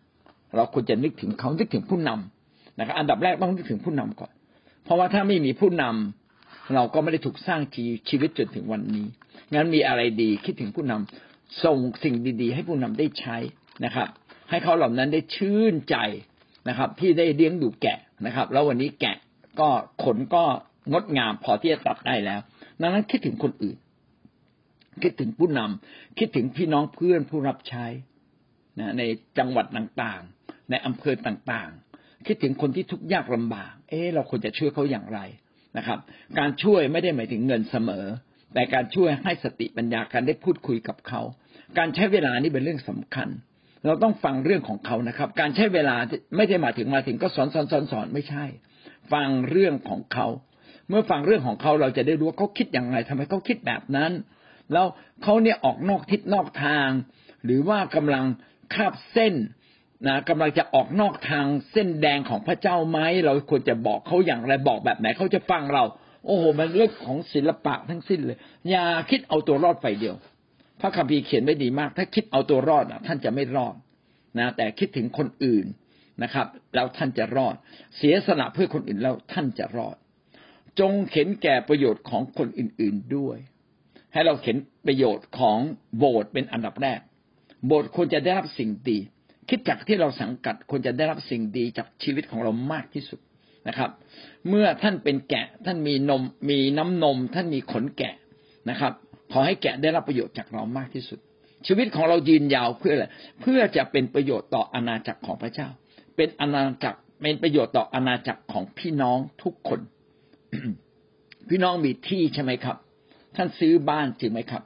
เราควรจะนึกถึงเขานึกถึงผู้นำนะครับ อันดับแรกต้องนึกถึงผู้นำก่อน เพราะว่าถ้าไม่มีผู้นำ เราก็ไม่ได้ถูกสร้างชีวิตจนถึงวันนี้ งั้นมีอะไรดีคิดถึงผู้นำส่งสิ่งดี ๆ ให้ผู้นำได้ใช้นะครับ ให้เขาเหล่านั้นได้ชื่นใจนะครับ ที่ได้เลี้ยงดูแกะนะครับ แล้ววันนี้แกะก็ขนก็งดงามพอที่จะตัดได้แล้ว ดังนั้นคิดถึงคนอื่น คิดถึงผู้นำคิดถึงพี่น้องเพื่อนผู้รับใช้นะในจังหวัดต่างๆ ในอำเภอต่างๆ คิดถึงคนที่ทุกข์ยากลำบาก เอ๊เราควรจะช่วยเขาอย่างไร นะครับ การช่วยไม่ได้หมายถึงเงินเสมอ แต่การช่วยให้สติปัญญาการได้พูดคุยกับเขา การใช้เวลานี่เป็นเรื่องสำคัญ เราต้องฟังเรื่องของเขานะครับ การใช้เวลาไม่ได้มาถึงมาถึงก็สอนสอนสอนสอนไม่ใช่ ฟังเรื่องของเขา เมื่อฟังเรื่องของเขาเราจะได้รู้ว่าเขาคิดอย่างไรทำไมเขาคิดแบบนั้น แล้วเขาเนี่ยออกนอกทิศนอกทาง หรือว่ากำลังคาบเส้น นะกำลังจะออกนอกทางเส้นแดงของพระเจ้าไหมเราควรจะบอกเขาอย่างไรบอกแบบไหนเขาจะฟังเรา โอ้โหมันเรื่องของศิลปะทั้งสิ้นเลย อย่าคิดเอาตัวรอดไปเดียว พระคัมภีร์เขียนไว้ดีมาก ถ้าคิดเอาตัวรอดอะท่านจะไม่รอดนะแต่คิดถึงคนอื่นนะครับ แล้วท่านจะรอด เสียสละเพื่อคนอื่นแล้วท่านจะรอด จงเข็นแก่ประโยชน์ของคนอื่น ๆด้วย ให้เราเข็นประโยชน์ของโบสถ์เป็นอันดับแรก โบสถ์ควรจะได้รับสิ่งดี คิดจากที่เราสังกัดควรจะได้รับสิ่งดีจากชีวิตของเรามากที่สุดนะครับ เมื่อท่านเป็นแกะท่านมีนมมีน้ำนม ท่านมีขนแกะนะครับ ขอให้แกะได้รับประโยชน์จากเรามากที่สุด ชีวิตของเรายืนยาวเพื่ออะไรเพื่อจะเป็นประโยชน์ต่ออาณาจักรของพระเจ้า เป็นอาณาจักรเป็นประโยชน์ต่ออาณาจักรของพี่น้องทุกคน พี่น้องมีที่ใช่ไหมครับ ท่านซื้อบ้านจริงไหมครับ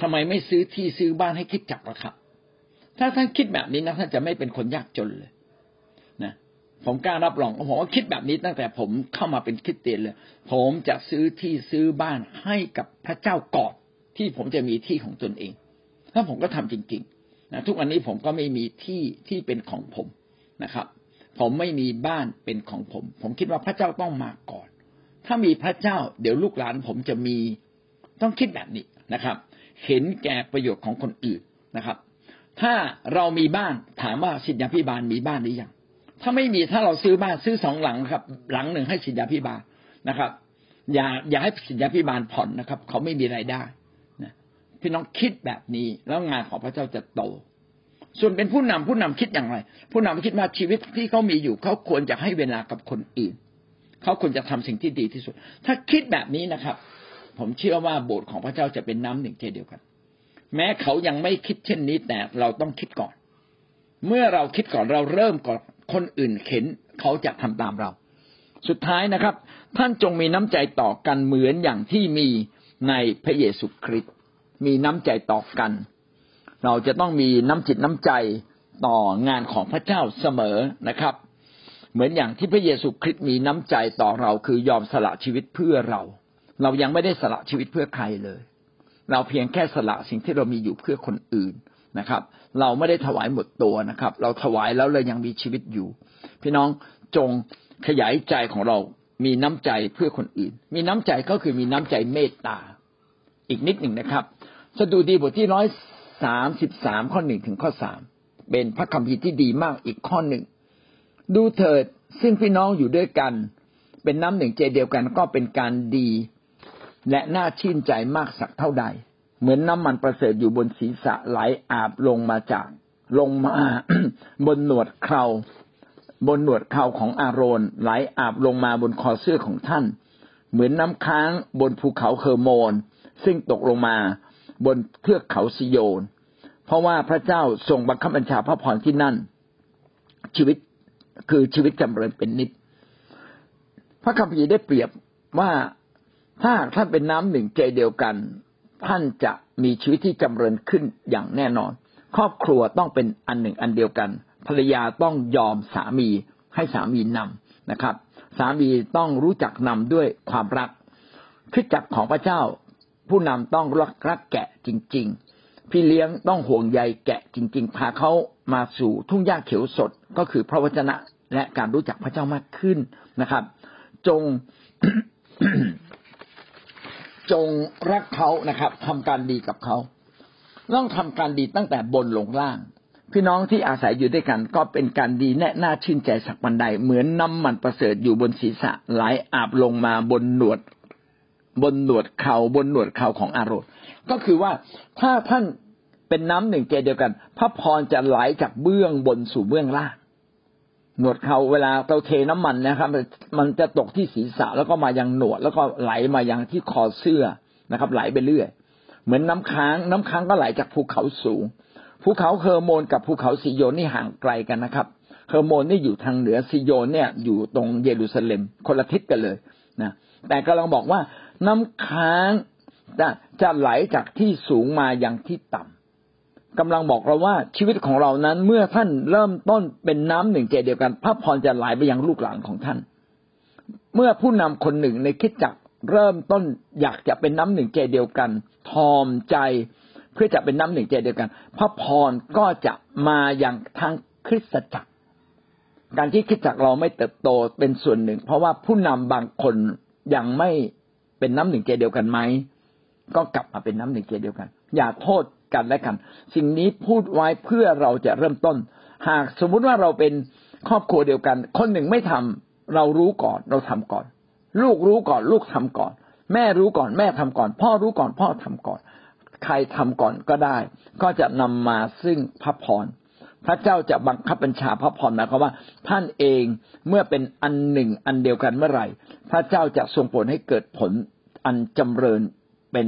ทำไมไม่ซื้อที่ซื้อบ้านให้คิดจักล่ะครับ ถ้าท่านคิดแบบนี้นะท่านจะไม่เป็นคนยากจนเลยนะผมกล้ารับรองผมว่าคิดแบบนี้ตั้งแต่ผมเข้ามาเป็นคริสเตียนเลย ผมจะซื้อที่ซื้อบ้านให้กับพระเจ้าก่อนที่ผมจะมีที่ของตนเองถ้าผมก็ทำจริงๆนะทุกวันนี้ผมก็ไม่มีที่ที่เป็นของผมนะครับ ผมไม่มีบ้านเป็นของผม ผมคิดว่าพระเจ้าต้องมาก่อน ถ้ามีพระเจ้า เดี๋ยวลูกหลานผมจะมีต้องคิดแบบนี้นะครับ เห็นแก่ประโยชน์ของคนอื่นนะครับ ถ้าเรามีบ้านถามว่าสิทธยาพิบาลมีบ้านหรือยังถ้าไม่มีถ้าเราซื้อบ้านซื้อสองหลังครับ หลังหนึ่งให้สิทธยาพิบาลนะครับ อย่าอย่าให้สิทธยาพิบาลผ่อนนะครับ เขาไม่มีรายได้นะพี่น้องคิดแบบนี้แล้วงานของพระเจ้าจะโต ส่วนเป็นผู้นำผู้นำคิดอย่างไร ผู้นำคิดว่าชีวิตที่เขามีอยู่เขาควรจะให้เวลากับคนอื่น เขาควรจะทำสิ่งที่ดีที่สุด ถ้าคิดแบบนี้นะครับ ผมเชื่อว่าโบสถ์ของพระเจ้าจะเป็นน้ำหนึ่งเช่นเดียวกัน แม้เขายังไม่คิดเช่นนี้แต่เราต้องคิดก่อน เมื่อเราคิดก่อนเราเริ่มก่อนคนอื่นเข็นเขาจะทำตามเรา สุดท้ายนะครับ ท่านจงมีน้ำใจต่อกันเหมือนอย่างที่มีในพระเยซูคริสต์มีน้ำใจต่อกัน เราจะต้องมีน้ำจิตน้ำใจต่องานของพระเจ้าเสมอนะครับ เหมือนอย่างที่พระเยซูคริสต์มีน้ำใจต่อเราคือยอมสละชีวิตเพื่อเรา เรายังไม่ได้สละชีวิตเพื่อใครเลย เราเพียงแค่สละสิ่งที่เรามีอยู่เพื่อคนอื่นนะครับ เราไม่ได้ถวายหมดตัวนะครับ เราถวายแล้วเรายังมีชีวิตอยู่ พี่น้องจงขยายใจของเรามีน้ำใจเพื่อคนอื่น มีน้ำใจก็คือมีน้ำใจเมตตา อีกนิดหนึ่งนะครับสดุดีบทที่ร้อยสามสิบสามข้อหนึ่งถึงข้อสามเป็นพระคัมภีร์ที่ดีมากอีกข้อหนึ่ง ดูเถิดซึ่งพี่น้องอยู่ด้วยกัน เป็นน้ำหนึ่งใจเดียวกันก็เป็นการดี และน่าชื่นใจมากสักเท่าใด เหมือนน้ำมันประเสริฐอยู่บนศีรษะไหลอาบลงมาจาก ลงมาบนหนวดเคราบนหนวดเคราของอาโรนไหลอาบลงมาบนคอเสื้อของท่าน เหมือนน้ำค้างบนภูเขาเคอร์โมน ซึ่งตกลงมาบนเทือกเขาซิโยน เพราะว่าพระเจ้าทรงบังคับบัญชาพระพรที่นั่น ชีวิตคือชีวิตจำเริญเป็นนิด พระคัมภีร์ได้เปรียบว่า ถ้าท่านเป็นน้ำหนึ่งใจเดียวกัน ท่านจะมีชีวิตที่จำเริญขึ้นอย่างแน่นอน ครอบครัวต้องเป็นอันหนึ่งอันเดียวกัน ภรรยาต้องยอมสามีให้สามีนำนะครับ สามีต้องรู้จักนำด้วยความรักคิดจักของพระเจ้า ผู้นำต้องรักรักแกะจริง ๆ พี่เลี้ยงต้องห่วงใยแกะจริง ๆ พาเขามาสู่ทุ่งหญ้าเขียวสดก็คือพระวจนะและการรู้จักพระเจ้ามากขึ้นนะครับ จง จงรักเขานะครับทำการดีกับเขาต้องทำการดีตั้งแต่บนลงล่าง พี่น้องที่อาศัยอยู่ด้วยกัน ก็เป็นการดีแน่น่าชื่นใจสักบันไดเหมือนน้ำมันประเสริฐอยู่บนศีรษะไหลอาบลงมาบนหนวด บนหนวดเขาบนหนวดเขาของอารมณ์ก็คือว่าถ้าท่านเป็นน้ำหนึ่งใจเดียวกัน พระพรจะไหลจากเบื้องบนสู่เบื้องล่าง หนวดเขาเวลาเราเทน้ำมันนะครับ มันจะตกที่ศีรษะแล้วก็มายังหนวด แล้วก็ไหลมายังที่คอเสื้อนะครับ ไหลไปเรื่อย เหมือนน้ำค้าง น้ำค้างก็ไหลจากภูเขาสูง ภูเขาเฮอร์โมนกับภูเขาซิโยนนี่ห่างไกลกันนะครับเฮอร์โมนนี่อยู่ทางเหนือซิโยนเนี่ยอยู่ตรงเยรูซาเล็มคนละทิศกันเลยนะแต่กำลังบอกว่าน้ำค้างจะจะไหลจากที่สูงมาอย่างที่ต่ำ กำลังบอกเราว่าชีวิตของเรานั้นเมื่อท่านเริ่มต้นเป็นน้ำหนึ่งใจเดียวกันพระพรจะไหลไปยังลูกหลานของท่าน เมื่อผู้นำคนหนึ่งในคิดจักเริ่มต้นอยากจะเป็นน้ำหนึ่งใจเดียวกัน ทอมใจ เพื่อจะเป็นน้ำหนึ่งใจเดียวกัน พระพรก็จะมาอย่างทางคริสตจักร การที่คริสตจักเราไม่เติบโตเป็นส่วนหนึ่ง เพราะว่าผู้นำบางคนยังไม่เป็นน้ำหนึ่งใจเดียวกันไหมก็กลับมาเป็นน้ำหนึ่งใจเดียวกัน อย่าโทษ กันและกัน สิ่งนี้พูดไว้เพื่อเราจะเริ่มต้น หากสมมุติว่าเราเป็นครอบครัวเดียวกัน คนหนึ่งไม่ทำเรารู้ก่อนเราทำก่อน ลูกรู้ก่อนลูกทำก่อน แม่รู้ก่อนแม่ทำก่อน พ่อรู้ก่อนพ่อทำก่อน ใครทำก่อนก็ได้ ก็จะนำมาซึ่งพระพรพระเจ้าจะบังคับบัญชาพระพรนะครับว่าท่านเองเมื่อเป็นอันหนึ่งอันเดียวกันเมื่อไหร่ พระเจ้าจะทรงผลให้เกิดผลอันจำเริญเป็น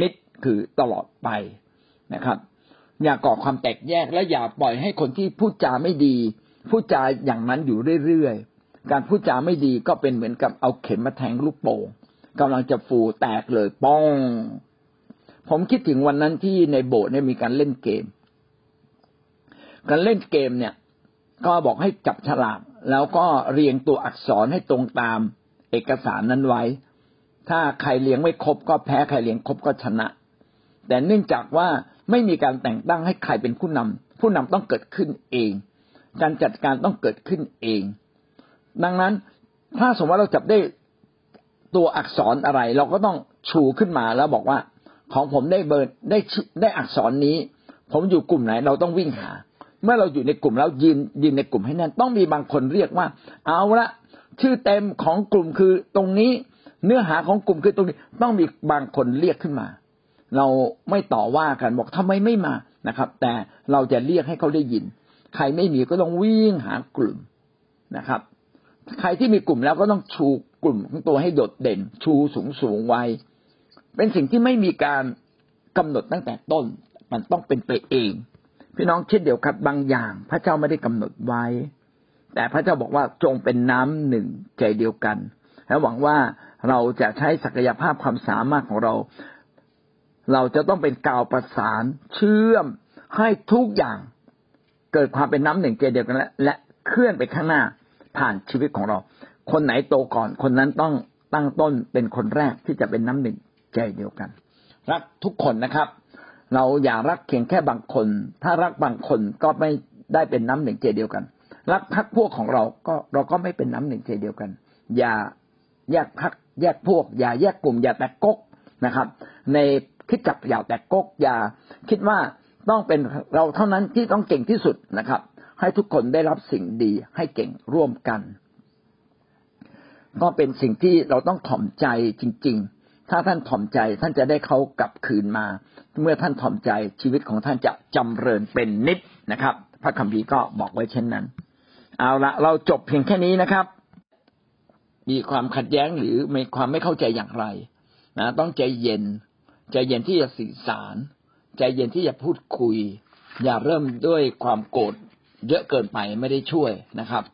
นิดคือตลอดไป นะครับ อย่าก่อความแตกแยกและอย่าปล่อยให้คนที่พูดจาไม่ดีพูดจาอย่างนั้นอยู่เรื่อยๆการพูดจาไม่ดีก็เป็นเหมือนกับเอาเข็มมาแทงลูกโป่งกำลังจะฟูแตกเลยป้อง ผมคิดถึงวันนั้นที่ในโบสถ์เนี่ยมีการเล่นเกม การเล่นเกมเนี่ย ก็บอกให้จับฉลากแล้วก็เรียงตัวอักษรให้ตรงตามเอกสารนั้นไว้ ถ้าใครเลี้ยงไม่ครบก็แพ้ใครเลี้ยงครบก็ชนะ แต่เนื่องจากว่า ไม่มีการแต่งตั้งให้ใครเป็นผู้นำผู้นำต้องเกิดขึ้นเอง การจัดการต้องเกิดขึ้นเอง ดังนั้นถ้าสมมติว่าเราจับได้ตัวอักษรอะไร เราก็ต้องชูขึ้นมาแล้วบอกว่า ของผมได้เบอร์ได้ได้อักษรนี้ ผมอยู่กลุ่มไหน เราต้องวิ่งหา เมื่อเราอยู่ในกลุ่มแล้วยืนยืนในกลุ่มให้แน่นต้องมีบางคนเรียกว่า เอาละชื่อเต็มของกลุ่มคือตรงนี้เนื้อหาของกลุ่มคือตรงนี้ต้องมีบางคนเรียกขึ้นมา เราไม่ต่อว่ากันบอกทำไมไม่มานะครับ แต่เราจะเรียกให้เขาได้ยิน ใครไม่มีก็ต้องวิ่งหากลุ่มนะครับ ใครที่มีกลุ่มแล้วก็ต้องชูกลุ่มของตัวให้โดดเด่น ชูสูงสูงไว้ เป็นสิ่งที่ไม่มีการกำหนดตั้งแต่ต้น มันต้องเป็นไปเอง พี่น้องเช่นเดียวกันบางอย่าง พระเจ้าไม่ได้กำหนดไว้ แต่พระเจ้าบอกว่าจงเป็นน้ำหนึ่งใจเดียวกัน และหวังว่าเราจะใช้ศักยภาพความสามารถของเรา เราจะต้องเป็นกาวประสานเชื่อมให้ทุกอย่างเกิดความเป็นน้ำหนึ่งใจเดียวกันและและเคลื่อนไปข้างหน้าผ่านชีวิตของเรา คนไหนโตก่อน คนนั้นต้องตั้งต้นเป็นคนแรกที่จะเป็นน้ำหนึ่งใจเดียวกัน รักทุกคนนะครับ เราอย่ารักเพียงแค่บางคน ถ้ารักบางคนก็ไม่ได้เป็นน้ำหนึ่งใจเดียวกัน รักพักพวกของเราก็เราก็ไม่เป็นน้ำหนึ่งใจเดียวกัน อย่าแยกพักแยกพวก อย่าแยกกลุ่มอย่าแตกกกนะครับ ใน คิดจับย่าแตกกกอย่าคิดว่าต้องเป็นเราเท่านั้นที่ต้องเก่งที่สุดนะครับ ให้ทุกคนได้รับสิ่งดีให้เก่งร่วมกัน ก็เป็นสิ่งที่เราต้องถ่อมใจจริง ๆ ถ้าท่านถ่อมใจท่านจะได้เขากลับคืนมา เมื่อท่านถ่อมใจชีวิตของท่านจะจำเริญเป็นนิดนะครับ พระคัมภีร์ก็บอกไว้เช่นนั้น เอาละเราจบเพียงแค่นี้นะครับ มีความขัดแย้งหรือมีความไม่เข้าใจอย่างไรนะต้องใจเย็น ใจเย็นที่จะสื่อสาร ใจเย็นที่จะพูดคุย อย่าเริ่มด้วยความโกรธเยอะเกินไปไม่ได้ช่วยนะครับ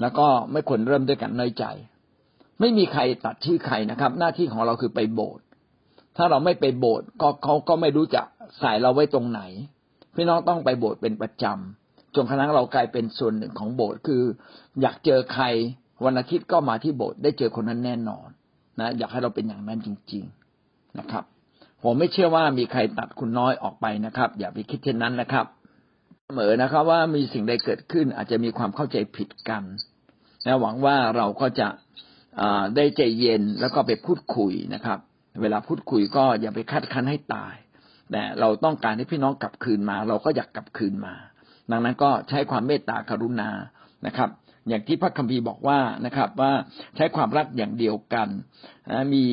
แล้วก็ไม่ควรเริ่มด้วยกันน้อยใจ ไม่มีใครตัดชื่อใครนะครับ หน้าที่ของเราคือไปโบสถ์ถ้าเราไม่ไปโบสถ์ก็เขาก็ไม่รู้จะใส่เราไว้ตรงไหน พี่น้องต้องไปโบสถ์เป็นประจำจนกระทั่งเรากลายเป็นส่วนหนึ่งของโบสถ์คือ อยากเจอใครวันอาทิตย์ก็มาที่โบสถ์ได้เจอคนนั้นแน่นอนนะ อยากให้เราเป็นอย่างนั้นจริง นะครับ ผมไม่เชื่อว่ามีใครตัดคุณน้อยออกไปนะครับ อย่าไปคิดเช่นนั้นนะครับเสมอนะครับ ว่ามีสิ่งใดเกิดขึ้นอาจจะมีความเข้าใจผิดกันนะหวังว่าเราก็จะได้ใจเย็นแล้วก็ไปพูดคุยนะครับ เวลาพูดคุยก็อย่าไปคัดค้นให้ตายแต่เราต้องการให้พี่น้องกลับคืนมา เราก็อยากกลับคืนมา ดังนั้นก็ใช้ความเมตตากรุณานะครับ อย่างที่พระคัมภีร์บอกว่านะครับ ว่าใช้ความรักอย่างเดียวกันนะมี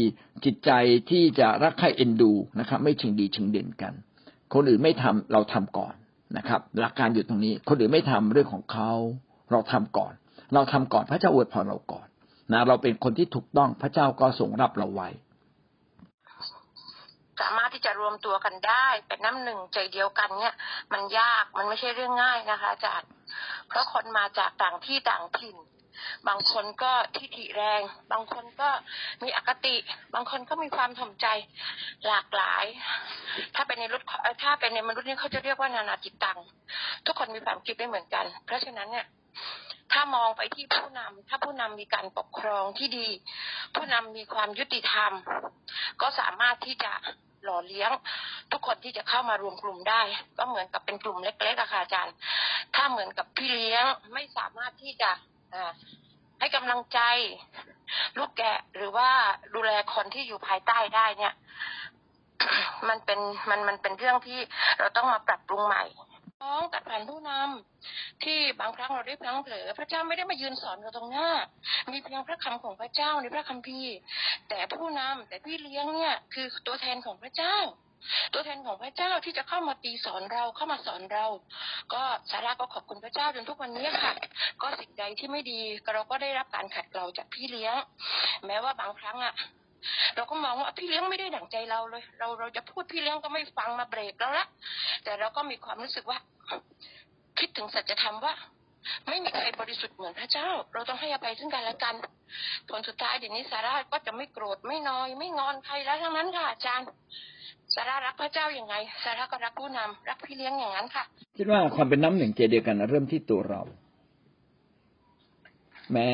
จิตใจที่จะรักใคร่เอ็นดูนะครับ ไม่ชิงดีชิงเด่นกัน คนอื่นไม่ทำเราทำก่อนนะครับ หลักการอยู่ตรงนี้ คนอื่นไม่ทำเรื่องของเขา เราทำก่อน เราทำก่อนพระเจ้าอวยพรเราก่อนนะเราเป็นคนที่ถูกต้องพระเจ้าก็ทรงรับเราไว้
สามารถที่จะรวมตัวกันได้ เป็นน้ำหนึ่งใจเดียวกันเนี่ย มันยากมันไม่ใช่เรื่องง่ายนะคะอาจารย์เพราะคนมาจากต่างที่ต่างถิ่น บางคนก็ทิฐิแรง บางคนก็มีอคติ บางคนก็มีความถ่อมใจหลากหลาย ถ้าเป็นในรุ่นถ้าเป็นในมนุษย์นี่เขาจะเรียกว่านานาจิตตัง ทุกคนมีความคิดไม่เหมือนกัน เพราะฉะนั้นเนี่ย ถ้ามองไปที่ผู้นำถ้าผู้นำมีการปกครองที่ดี ผู้นำมีความยุติธรรม ก็สามารถที่จะหล่อเลี้ยง ทุกคนที่จะเข้ามารวมกลุ่มได้ ก็เหมือนกับเป็นกลุ่มเล็กๆอะค่ะอาจารย์ ถ้าเหมือนกับพี่เลี้ยงไม่สามารถที่จะให้กำลังใจ ลูกแกะหรือว่าดูแลคนที่อยู่ภายใต้ได้เนี่ย มันเป็นมันมันเป็นเรื่องที่เราต้องมาปรับปรุงใหม่ น้องตัดผ่านผู้นำที่บางครั้งเราได้พลังเผลอพระเจ้าไม่ได้มายืนสอนเราตรงหน้า มีเพียงพระคำของพระเจ้าในพระคัมภีร์ แต่ผู้นำแต่พี่เลี้ยงเนี่ยคือตัวแทนของพระเจ้า ตัวแทนของพระเจ้าที่จะเข้ามาตีสอนเราเข้ามาสอนเรา ก็สาระก็ขอบคุณพระเจ้าจนทุกวันนี้ค่ะ ก็สิ่งใดที่ไม่ดีเราก็ได้รับการขัดเกลาจากพี่เลี้ยง แม้ว่าบางครั้งอะ เราก็มองว่าพี่เลี้ยงไม่ได้ดั่งใจเราเลย เราเราจะพูดพี่เลี้ยงก็ไม่ฟังมาเบรกแล้วละแต่เราก็มีความรู้สึกว่า คิดถึงสัจธรรมว่า ไม่มีใครบริสุทธิ์เหมือนพระเจ้า เราต้องให้อภัยซึ่งกันและกันผลสุดท้ายเดี๋ยวนี้สาร่าก็จะไม่โกรธไม่นอย ไม่งอนใครแล้วทั้งนั้นค่ะอาจารย์สารารักพระเจ้าอย่างไงสาราก็รักผู้นำรักพี่เลี้ยงอย่างนั้นค่ะ
คิดว่าความเป็นน้ำหนึ่งใจเดียวกันเริ่มที่ตัวเรา แม้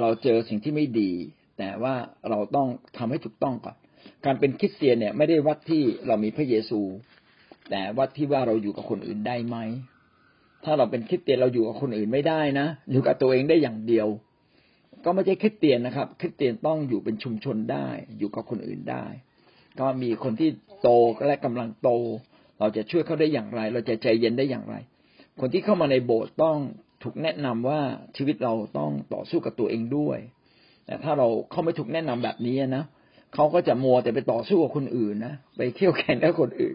เราเจอสิ่งที่ไม่ดี แต่ว่าเราต้องทำให้ถูกต้องก่อน การเป็นคริสเตียนเนี่ยไม่ได้วัดที่เรามีพระเยซู แต่วัดที่ว่าเราอยู่กับคนอื่นได้ไหม ถ้าเราเป็นคริสเตียนเราอยู่กับคนอื่นไม่ได้นะ อยู่กับตัวเองได้อย่างเดียว ก็ไม่ใช่คริสเตียนนะครับ คริสเตียนต้องอยู่เป็นชุมชนได้ อยู่กับคนอื่นได้ ก็มีคนที่โตและกำลังโต เราจะช่วยเขาได้อย่างไร เราจะใจเย็นได้อย่างไร คนที่เข้ามาในโบสถ์ต้องถูกแนะนำว่าชีวิตเราต้องต่อสู้กับตัวเองด้วย แต่ถ้าเราเขาไม่ถูกแนะนำแบบนี้นะเขาก็จะมัวแต่ไปต่อสู้กับคนอื่นนะไปเที่ยวแข่งกับคนอื่น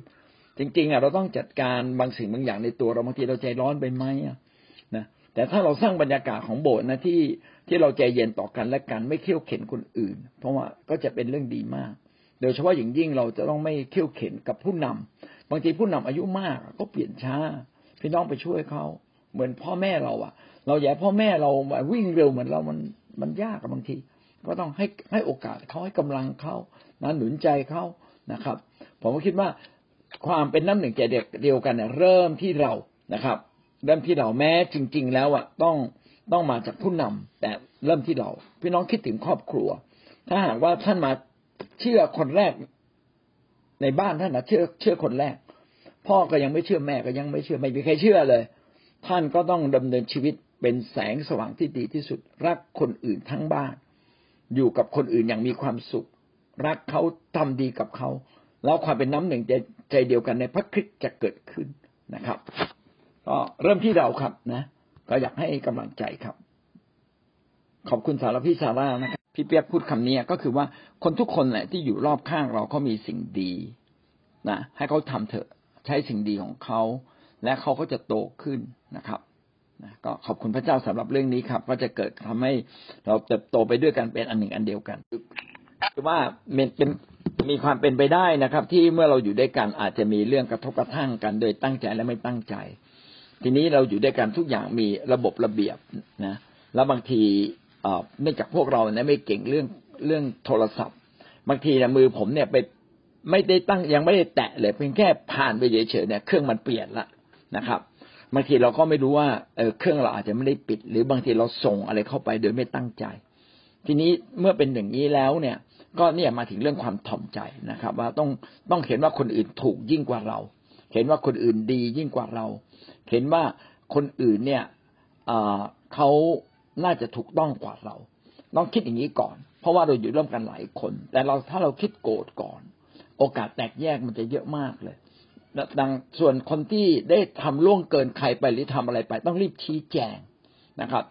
จริงๆอะเราต้องจัดการบางสิ่งบางอย่างในตัวเราบางทีเราใจร้อนไปไหมอะนะแต่ถ้าเราสร้างบรรยากาศของโบสถ์นะที่ที่เราใจเย็นต่อกันและกันไม่เขี่ยวเข็นคนอื่น เพราะว่าก็จะเป็นเรื่องดีมาก โดยเฉพาะอย่างยิ่งเราจะต้องไม่เขี่ยวเข็นกับผู้นำบางทีผู้นำอายุมากก็เปลี่ยนช้า พี่น้องไปช่วยเขาเหมือนพ่อแม่เราอะ เราอยากพ่อแม่เราวิ่งเร็วเหมือนเรามัน มันยากบางที ก็ต้องให้ให้โอกาสเขาให้กำลังเขานะหนุนใจเขานะครับ ผมก็คิดว่าความเป็นน้ำหนึ่งใจเด็กเดียวกันเนี่ยเริ่มที่เรานะครับ เริ่มที่เราแม้จริง ๆ แล้วอะต้องต้องมาจากผู้นำแต่เริ่มที่เราพี่น้องคิดถึงครอบครัว ถ้าหากว่าท่านมาเชื่อคนแรกในบ้านท่านนะเชื่อเชื่อคนแรก พ่อก็ยังไม่เชื่อแม่ก็ยังไม่เชื่อไม่มีใครเชื่อเลย ท่านก็ต้องดำเนินชีวิต เป็นแสงสว่างที่ดีที่สุด รักคนอื่นทั้งบ้าน อยู่กับคนอื่นอย่างมีความสุข รักเขาทำดีกับเขาแล้วความเป็นน้ำหนึ่งใจใจเดียวกันในพระคริสต์จะเกิดขึ้นนะครับ ก็เริ่มที่เราครับนะ ก็อยากให้กำลังใจครับ ขอบคุณสารพี่สารานะครับพี่เปียกพูดคำนี้ก็คือว่าคนทุกคนแหละที่อยู่รอบข้างเราเขามีสิ่งดีนะให้เขาทำเถอะใช้สิ่งดีของเขาและเขาก็จะโตขึ้นนะครับ ก็ขอบคุณพระเจ้าสำหรับเรื่องนี้ครับก็จะเกิดทำให้เราเติบโตไปด้วยกันเป็นอันหนึ่งอันเดียวกันคือว่าเป็นมีความเป็นไปได้นะครับ ที่เมื่อเราอยู่ด้วยกันอาจจะมีเรื่องกระทบกระทั่งกัน โดยตั้งใจและไม่ตั้งใจ ทีนี้เราอยู่ด้วยกันทุกอย่างมีระบบระเบียบนะ แล้วบางทีเนื่องจากพวกเราเนี่ยไม่เก่งเรื่องเรื่องโทรศัพท์ บางทีนะมือผมเนี่ยไปไม่ได้ตั้งยังไม่ได้แตะเลยเพียงแค่ผ่านไปเฉยๆเนี่ยเครื่องมันเปลี่ยนละนะครับ บางทีเราก็ไม่รู้ว่าเออเครื่องเราอาจจะไม่ได้ปิด หรือบางทีเราส่งอะไรเข้าไปโดยไม่ตั้งใจ ทีนี้เมื่อเป็นอย่างนี้แล้วเนี่ย ก็เนี่ยมาถึงเรื่องความถ่อมใจนะครับ ว่าต้องต้องเห็นว่าคนอื่นถูกยิ่งกว่าเรา เห็นว่าคนอื่นดียิ่งกว่าเรา เห็นว่าคนอื่นเนี่ยเขาน่าจะถูกต้องกว่าเราต้องคิดอย่างนี้ก่อน เพราะว่าเราอยู่ร่วมกันหลายคน แต่เราถ้าเราคิดโกรธก่อน โอกาสแตกแยกมันจะเยอะมากเลย ดังส่วนคนที่ได้ทำล่วงเกินใครไปหรือทำอะไรไป ต้องรีบชี้แจงนะครับ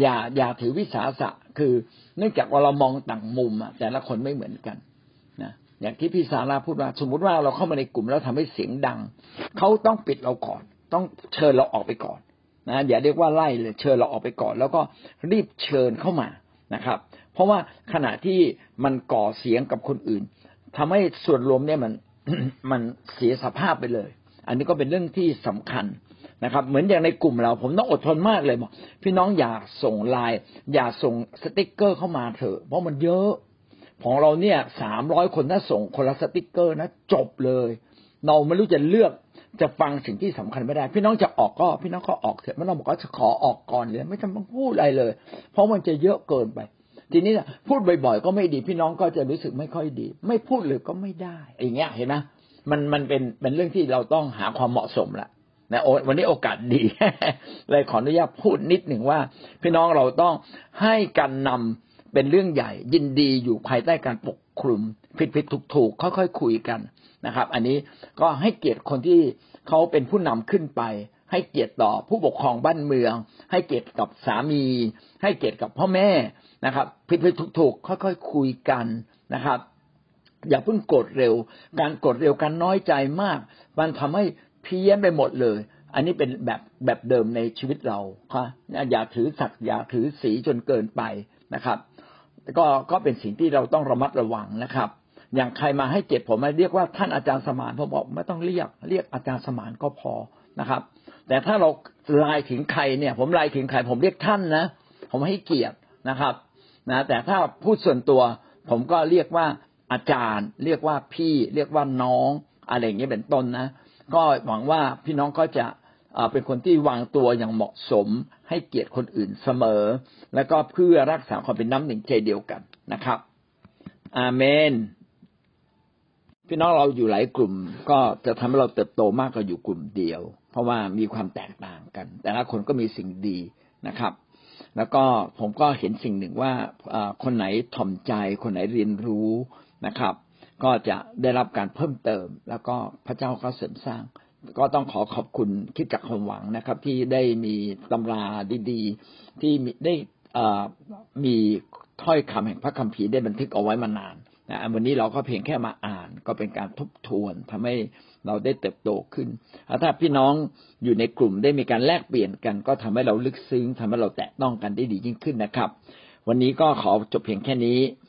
อย่าอย่าถือวิสาสะคือเนื่องจากว่าเรามองต่างมุมอะแต่ละคนไม่เหมือนกันนะอย่างที่พี่สาราพูดว่า สมมุติว่าเราเข้ามาในกลุ่มแล้วทำให้เสียงดังเขาต้องปิดเราก่อน ต้องเชิญเราออกไปก่อนนะอย่าเรียกว่าไล่เลยเชิญเราออกไปก่อน แล้วก็รีบเชิญเข้ามานะครับ เพราะว่าขณะที่มันก่อเสียงกับคนอื่นทำให้ส่วนรวมเนี่ยมัน มันเสียสภาพไปเลย อันนี้ก็เป็นเรื่องที่สำคัญนะครับ เหมือนอย่างในกลุ่มเรา ผมต้องอดทนมากเลยบอกพี่น้องอย่าส่งไลน์อย่าส่งสติ๊กเกอร์เข้ามาเถอะเพราะมันเยอะ ของเราเนี่ยสามร้อยคนถ้าส่งคนละสติ๊กเกอร์นะจบเลย เราไม่รู้จะเลือกจะฟังสิ่งที่สำคัญไม่ได้ พี่น้องจะออกก็พี่น้องก็ออกเถอะไม่ต้องบอกว่าจะขอออกก่อนเลยไม่จำต้องพูดอะไรเลย เพราะมันจะเยอะเกินไป ทีนี้พูดบ่อยๆก็ไม่ดีพี่น้องก็จะรู้สึกไม่ค่อยดี ไม่พูดเลยก็ไม่ได้อย่างเงี้ยเห็นไหมมันมันเป็นเป็นเรื่องที่เราต้องหาความเหมาะสมละนะวันนี้โอกาสดีเลยขออนุญาตพูดนิดหนึ่งว่า พี่น้องเราต้องให้การนำเป็นเรื่องใหญ่ ยินดีอยู่ภายใต้การปกคลุมผิดผิดถูกถูกค่อยๆคุยกันนะครับ อันนี้ก็ให้เกียรติคนที่เขาเป็นผู้นำขึ้นไป ให้เกียรติต่อผู้ปกครองบ้านเมือง ให้เกียรติกับสามี ให้เกียรติกับพ่อแม่ นะครับผิดผิดถูกถูกค่อยๆคุยกันนะครับ อย่าเพิ่งโกรธเร็ว การโกรธเร็วการน้อยใจมาก มันทำให้เพี้ยนไปหมดเลย อันนี้เป็นแบบแบบเดิมในชีวิตเราค่ะอย่าถือศักอย่าถือสีจนเกินไปนะครับ ก็ก็เป็นสิ่งที่เราต้องระมัดระวังนะครับ อย่างใครมาให้เจ็บผมมาเรียกว่าท่านอาจารย์สมานผมบอกไม่ต้องเรียก เรียกอาจารย์สมานก็พอนะครับ แต่ถ้าเราลายถึงใครเนี่ย ผมลายถึงใครผมเรียกท่านนะผมให้เกียรตินะครับ นะแต่ถ้าพูดส่วนตัว ผมก็เรียกว่าอาจารย์ เรียกว่าพี่ เรียกว่าน้องอะไรอย่างเงี้ยเป็นต้นนะ ก็หวังว่าพี่น้องก็จะเป็นคนที่วางตัวอย่างเหมาะสม ให้เกียรติคนอื่นเสมอ แล้วก็เพื่อรักษาความเป็นน้ำหนึ่งใจเดียวกันนะครับ อาเมน พี่น้องเราอยู่หลายกลุ่ม ก็จะทำให้เราเติบโตมากกว่าอยู่กลุ่มเดียว เพราะว่ามีความแตกต่างกัน แต่ละคนก็มีสิ่งดีนะครับ แล้วก็ผมก็เห็นสิ่งหนึ่งว่าคนไหนถ่อมใจ คนไหนเรียนรู้นะครับ ก็จะได้รับการเพิ่มเติม แล้วก็พระเจ้าก็เสริมสร้าง ก็ต้องขอขอบคุณคิดจากความหวังนะครับ ที่ได้มีตำราดีๆ ที่ได้มีถ้อยคำแห่งพระคัมภีร์ได้บันทึกเอาไว้มานานนะวันนี้เราก็เพียงแค่มาอ่าน ก็เป็นการทบทวนทำให้ เราได้เติบโตขึ้น ถ้าพี่น้องอยู่ในกลุ่มได้มีการแลกเปลี่ยนกัน ก็ทำให้เราลึกซึ้งทำให้เราแตะต้องกันได้ดียิ่งขึ้นนะครับ วันนี้ก็ขอจบเพียงแค่นี้